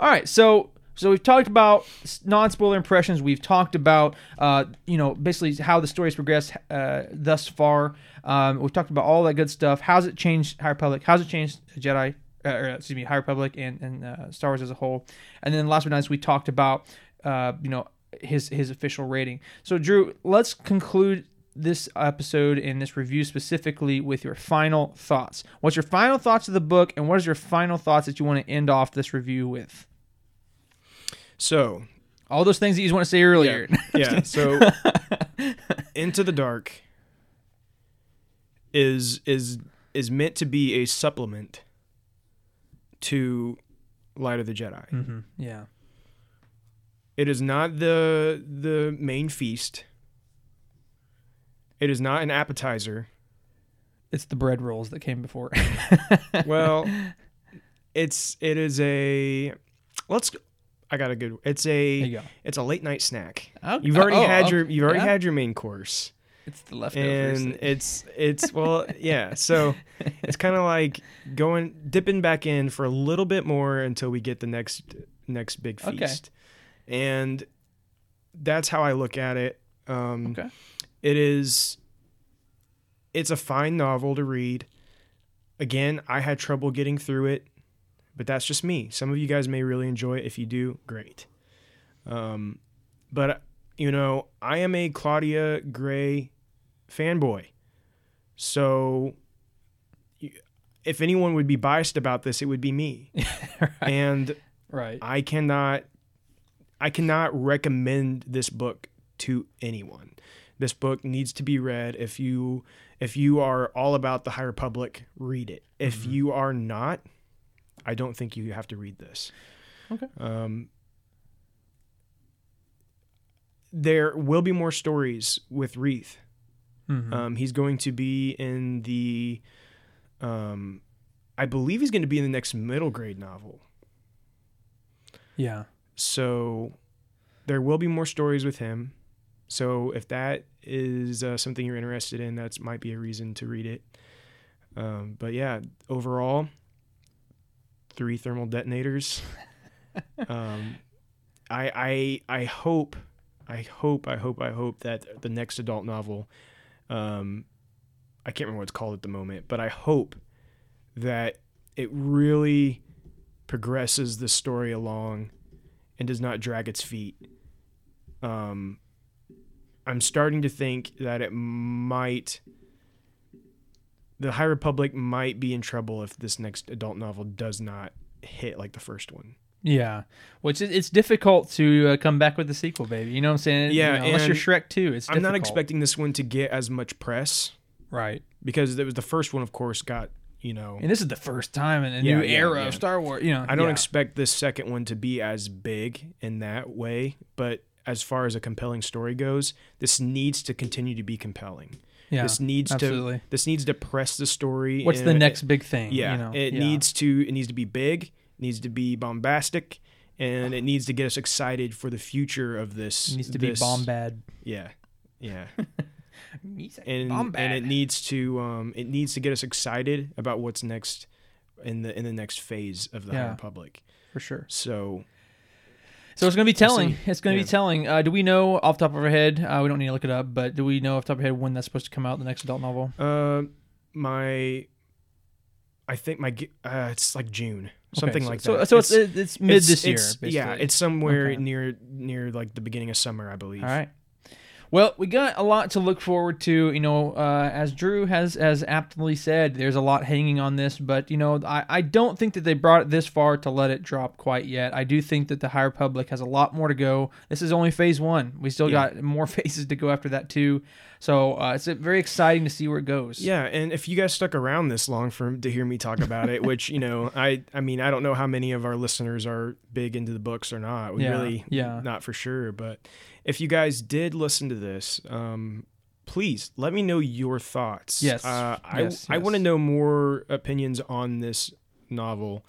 [SPEAKER 3] All right. So so we've talked about non spoiler impressions. We've talked about uh, you know basically how the story's progressed uh, thus far. Um, we've talked about all that good stuff. How's it changed High Republic? How's it changed Jedi? Uh, or, excuse me, High Republic and and uh, Star Wars as a whole. And then last but not least, we talked about uh, you know his his official rating. So Drew, let's conclude this episode and this review specifically with your final thoughts. What's your final thoughts of the book, and what is your final thoughts that you want to end off this review with?
[SPEAKER 2] so
[SPEAKER 3] All those things that you just want to say earlier.
[SPEAKER 2] yeah, so Into the Dark is is is meant to be a supplement to Light of the Jedi.
[SPEAKER 3] hmm Yeah.
[SPEAKER 2] It is not the the main feast. It is not an appetizer.
[SPEAKER 3] It's the bread rolls that came before.
[SPEAKER 2] Well, it's it is a let's I got a good it's a
[SPEAKER 3] you go.
[SPEAKER 2] it's a late night snack.
[SPEAKER 3] Okay.
[SPEAKER 2] You've already
[SPEAKER 3] Oh,
[SPEAKER 2] had
[SPEAKER 3] oh,
[SPEAKER 2] your you've already
[SPEAKER 3] yeah.
[SPEAKER 2] had your main course.
[SPEAKER 3] It's the leftovers.
[SPEAKER 2] And it's it's well yeah, so it's kind of like going dipping back in for a little bit more until we get the next next big
[SPEAKER 3] Okay.
[SPEAKER 2] feast. And that's how I look at it. Um
[SPEAKER 3] okay.
[SPEAKER 2] it is it's a fine novel to read again i had trouble getting through it but that's just me some of you guys may really enjoy it if you do great um, but you know i am a claudia gray fanboy So, if anyone would be biased about this, it would be me. And
[SPEAKER 3] Right.
[SPEAKER 2] I cannot I cannot recommend this book to anyone. This book needs to be read if you if you are all about the High Republic, read it. If you are not, I don't think you have to read this.
[SPEAKER 3] Okay.
[SPEAKER 2] Um there will be more stories with Reath.
[SPEAKER 3] Mhm.
[SPEAKER 2] Um, he's going to be in the, um, I believe he's going to be in the next middle grade novel.
[SPEAKER 3] yeah.
[SPEAKER 2] So there will be more stories with him. So if that is uh, something you're interested in, that might be a reason to read it. Um, but yeah, overall, three thermal detonators. um, I I I hope, I hope, I hope, I hope that the next adult novel, um, I can't remember what it's called at the moment, but I hope that it really progresses the story along and does not drag its feet. Um, I'm starting to think that it might. The High Republic might be in trouble if this next adult novel does not hit like the first one.
[SPEAKER 3] Yeah, which is, it's difficult to uh, come back with the sequel, baby. You know what I'm saying?
[SPEAKER 2] Yeah,
[SPEAKER 3] You know, unless you're Shrek too. It's
[SPEAKER 2] I'm not expecting this one to get as much press
[SPEAKER 3] right.
[SPEAKER 2] because it was the first one, of course, got you know.
[SPEAKER 3] And this is the first time in a
[SPEAKER 2] Yeah,
[SPEAKER 3] new
[SPEAKER 2] yeah,
[SPEAKER 3] era
[SPEAKER 2] yeah.
[SPEAKER 3] of Star Wars. You know,
[SPEAKER 2] I don't expect this second one to be as big in that way, but as far as a compelling story goes, this needs to continue to be compelling.
[SPEAKER 3] Yeah,
[SPEAKER 2] this needs
[SPEAKER 3] absolutely.
[SPEAKER 2] to this needs to press the story.
[SPEAKER 3] What's the next big thing?
[SPEAKER 2] Yeah,
[SPEAKER 3] you know?
[SPEAKER 2] it needs to it needs to be big, needs to be bombastic, and it needs to get us excited for the future of this.
[SPEAKER 3] It needs to be
[SPEAKER 2] this-
[SPEAKER 3] bomb bad.
[SPEAKER 2] Yeah, yeah,
[SPEAKER 3] And,
[SPEAKER 2] and and it needs to um it needs to get us excited about what's next in the in the next phase of the High
[SPEAKER 3] Yeah.
[SPEAKER 2] Republic.
[SPEAKER 3] for sure.
[SPEAKER 2] So
[SPEAKER 3] So it's going to be telling. It's going to
[SPEAKER 2] Yeah.
[SPEAKER 3] be telling. Uh, do we know off the top of our head? Uh, we don't need to look it up, but do we know off the top of our head when that's supposed to come out? The next adult novel.
[SPEAKER 2] Uh, my, I think my uh, it's like June, something
[SPEAKER 3] Okay,
[SPEAKER 2] like
[SPEAKER 3] so,
[SPEAKER 2] that.
[SPEAKER 3] So it's it's, it's mid this year.
[SPEAKER 2] it's-
[SPEAKER 3] basically.
[SPEAKER 2] yeah, it's somewhere
[SPEAKER 3] Okay.
[SPEAKER 2] near near like the beginning of summer, I believe.
[SPEAKER 3] All right. Well, we got a lot to look forward to. You know, uh, as Drew has has aptly said, there's a lot hanging on this, but you know, I, I don't think that they brought it this far to let it drop quite yet. I do think that the High Republic has a lot more to go. This is only phase one. We still
[SPEAKER 2] Yeah.
[SPEAKER 3] got more phases to go after that too. So uh, it's uh, very exciting to see where it goes.
[SPEAKER 2] Yeah, and if you guys stuck around this long for to hear me talk about it, which you know, I I mean, I don't know how many of our listeners are big into the books or not. We
[SPEAKER 3] Yeah,
[SPEAKER 2] really,
[SPEAKER 3] yeah.
[SPEAKER 2] not for sure. But if you guys did listen to this, um, please let me know your thoughts.
[SPEAKER 3] Yes,
[SPEAKER 2] uh, I
[SPEAKER 3] yes,
[SPEAKER 2] I want to know more opinions on this novel.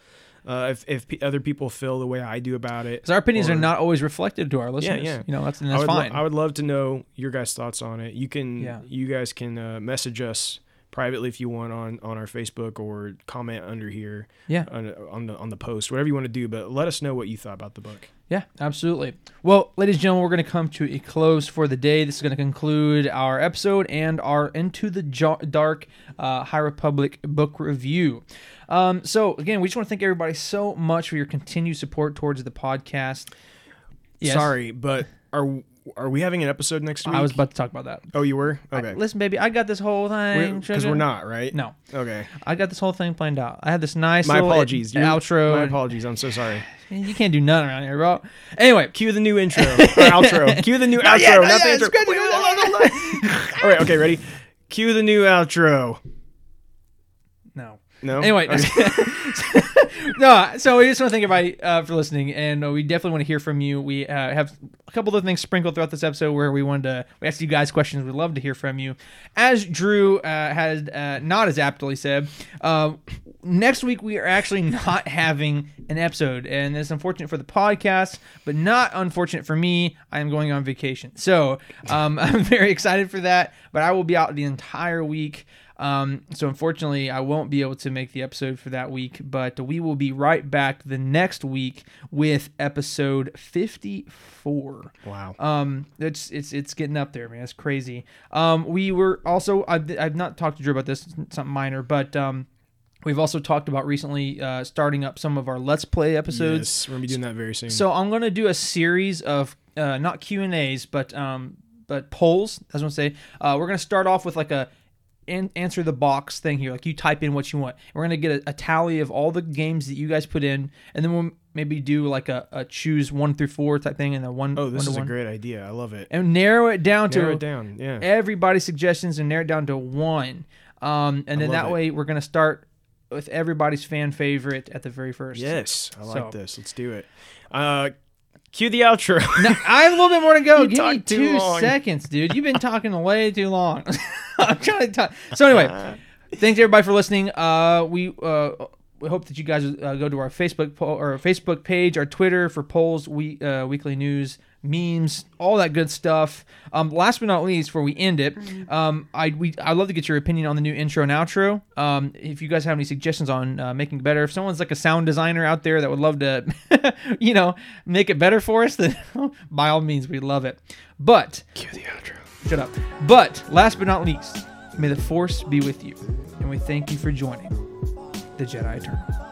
[SPEAKER 2] Uh, if if p- other people feel the way I do about it,
[SPEAKER 3] Because our opinions
[SPEAKER 2] or-
[SPEAKER 3] are not always reflected to our listeners.
[SPEAKER 2] yeah. yeah.
[SPEAKER 3] You know, that's, and
[SPEAKER 2] I
[SPEAKER 3] that's
[SPEAKER 2] lo-
[SPEAKER 3] fine.
[SPEAKER 2] I would love to know your guys' thoughts on it. You can,
[SPEAKER 3] Yeah.
[SPEAKER 2] you guys can uh, message us privately if you want on on our Facebook or comment under here
[SPEAKER 3] yeah.
[SPEAKER 2] on, on the on the post, whatever you want to do. But let us know what you thought about the book.
[SPEAKER 3] Yeah, absolutely. Well, ladies and gentlemen, we're going to come to a close for the day. This is going to conclude our episode and our Into the Dark uh, High Republic book review. Um, so, again, we just want to thank everybody so much for your continued support towards the podcast. Yes.
[SPEAKER 2] Sorry, but are are we having an episode next week?
[SPEAKER 3] I was about to talk about that.
[SPEAKER 2] Oh, you were okay.
[SPEAKER 3] Listen, baby, I got this whole thing.
[SPEAKER 2] Because we're, not right.
[SPEAKER 3] No,
[SPEAKER 2] Okay.
[SPEAKER 3] I got this whole thing planned out. I had this nice
[SPEAKER 2] My apologies. You-
[SPEAKER 3] outro.
[SPEAKER 2] My apologies. I'm so sorry.
[SPEAKER 3] you can't do nothing around here, bro. Anyway,
[SPEAKER 2] Cue the new intro or outro. Cue the new outro,
[SPEAKER 3] yet, not
[SPEAKER 2] not the
[SPEAKER 3] yet.
[SPEAKER 2] intro. Wait, hold on, hold on. All right. Okay. Ready. Cue the new outro.
[SPEAKER 3] no.
[SPEAKER 2] No.
[SPEAKER 3] Anyway,
[SPEAKER 2] Okay.
[SPEAKER 3] no. So we just want to thank everybody uh, for listening, and uh, we definitely want to hear from you. We uh, have a couple of things sprinkled throughout this episode where we wanted to we asked you guys questions. We'd love to hear from you. As Drew uh, had uh, not as aptly said, next week we are actually not having an episode, and it's unfortunate for the podcast, but not unfortunate for me. I am going on vacation, so um, I'm very excited for that. But I will be out the entire week. Um, so unfortunately, I won't be able to make the episode for that week, but we will be right back the next week with episode 54.
[SPEAKER 2] wow.
[SPEAKER 3] Um, it's it's it's getting up there, man. It's crazy. Um, we were also I've, I've not talked to Drew about this, something minor, but um, we've also talked about recently uh, starting up some of our Let's Play episodes.
[SPEAKER 2] Yes, we're gonna be doing that very soon.
[SPEAKER 3] So I'm gonna do a series of uh, not Q and A's, but um, but polls. As I was gonna say uh, we're gonna start off with like a an- answer the box thing here. Like you type in what you want. We're gonna get a, a tally of all the games that you guys put in, and then we'll maybe do like a, a choose one through four type thing, and then one.
[SPEAKER 2] Oh, this is a
[SPEAKER 3] one.
[SPEAKER 2] great idea. I love it.
[SPEAKER 3] And narrow it down
[SPEAKER 2] Narrow
[SPEAKER 3] to
[SPEAKER 2] it down. Yeah.
[SPEAKER 3] everybody's suggestions and narrow it down to one. Um, and then that
[SPEAKER 2] it.
[SPEAKER 3] way we're gonna start with everybody's fan favorite at the very first.
[SPEAKER 2] Yes, I like
[SPEAKER 3] So-
[SPEAKER 2] this. Let's do it. Uh, cue the outro.
[SPEAKER 3] Now, I have a little bit more to go.
[SPEAKER 2] You
[SPEAKER 3] Give me two seconds, dude. You've been talking way too long. I'm trying to talk. So anyway, thanks everybody for listening. Uh, we uh, we hope that you guys uh, go to our Facebook po- or our Facebook page, our Twitter for polls, we uh, weekly news, memes, all that good stuff. Um, last but not least, before we end it, um, I we I'd love to get your opinion on the new intro and outro. Um, if you guys have any suggestions on uh, making it better, if someone's like a sound designer out there that would love to, you know, make it better for us, then by all means, we love it. But
[SPEAKER 2] cue the outro.
[SPEAKER 3] Shut up. But last but not least, may the force be with you. And we thank you for joining the Jedi Eternal.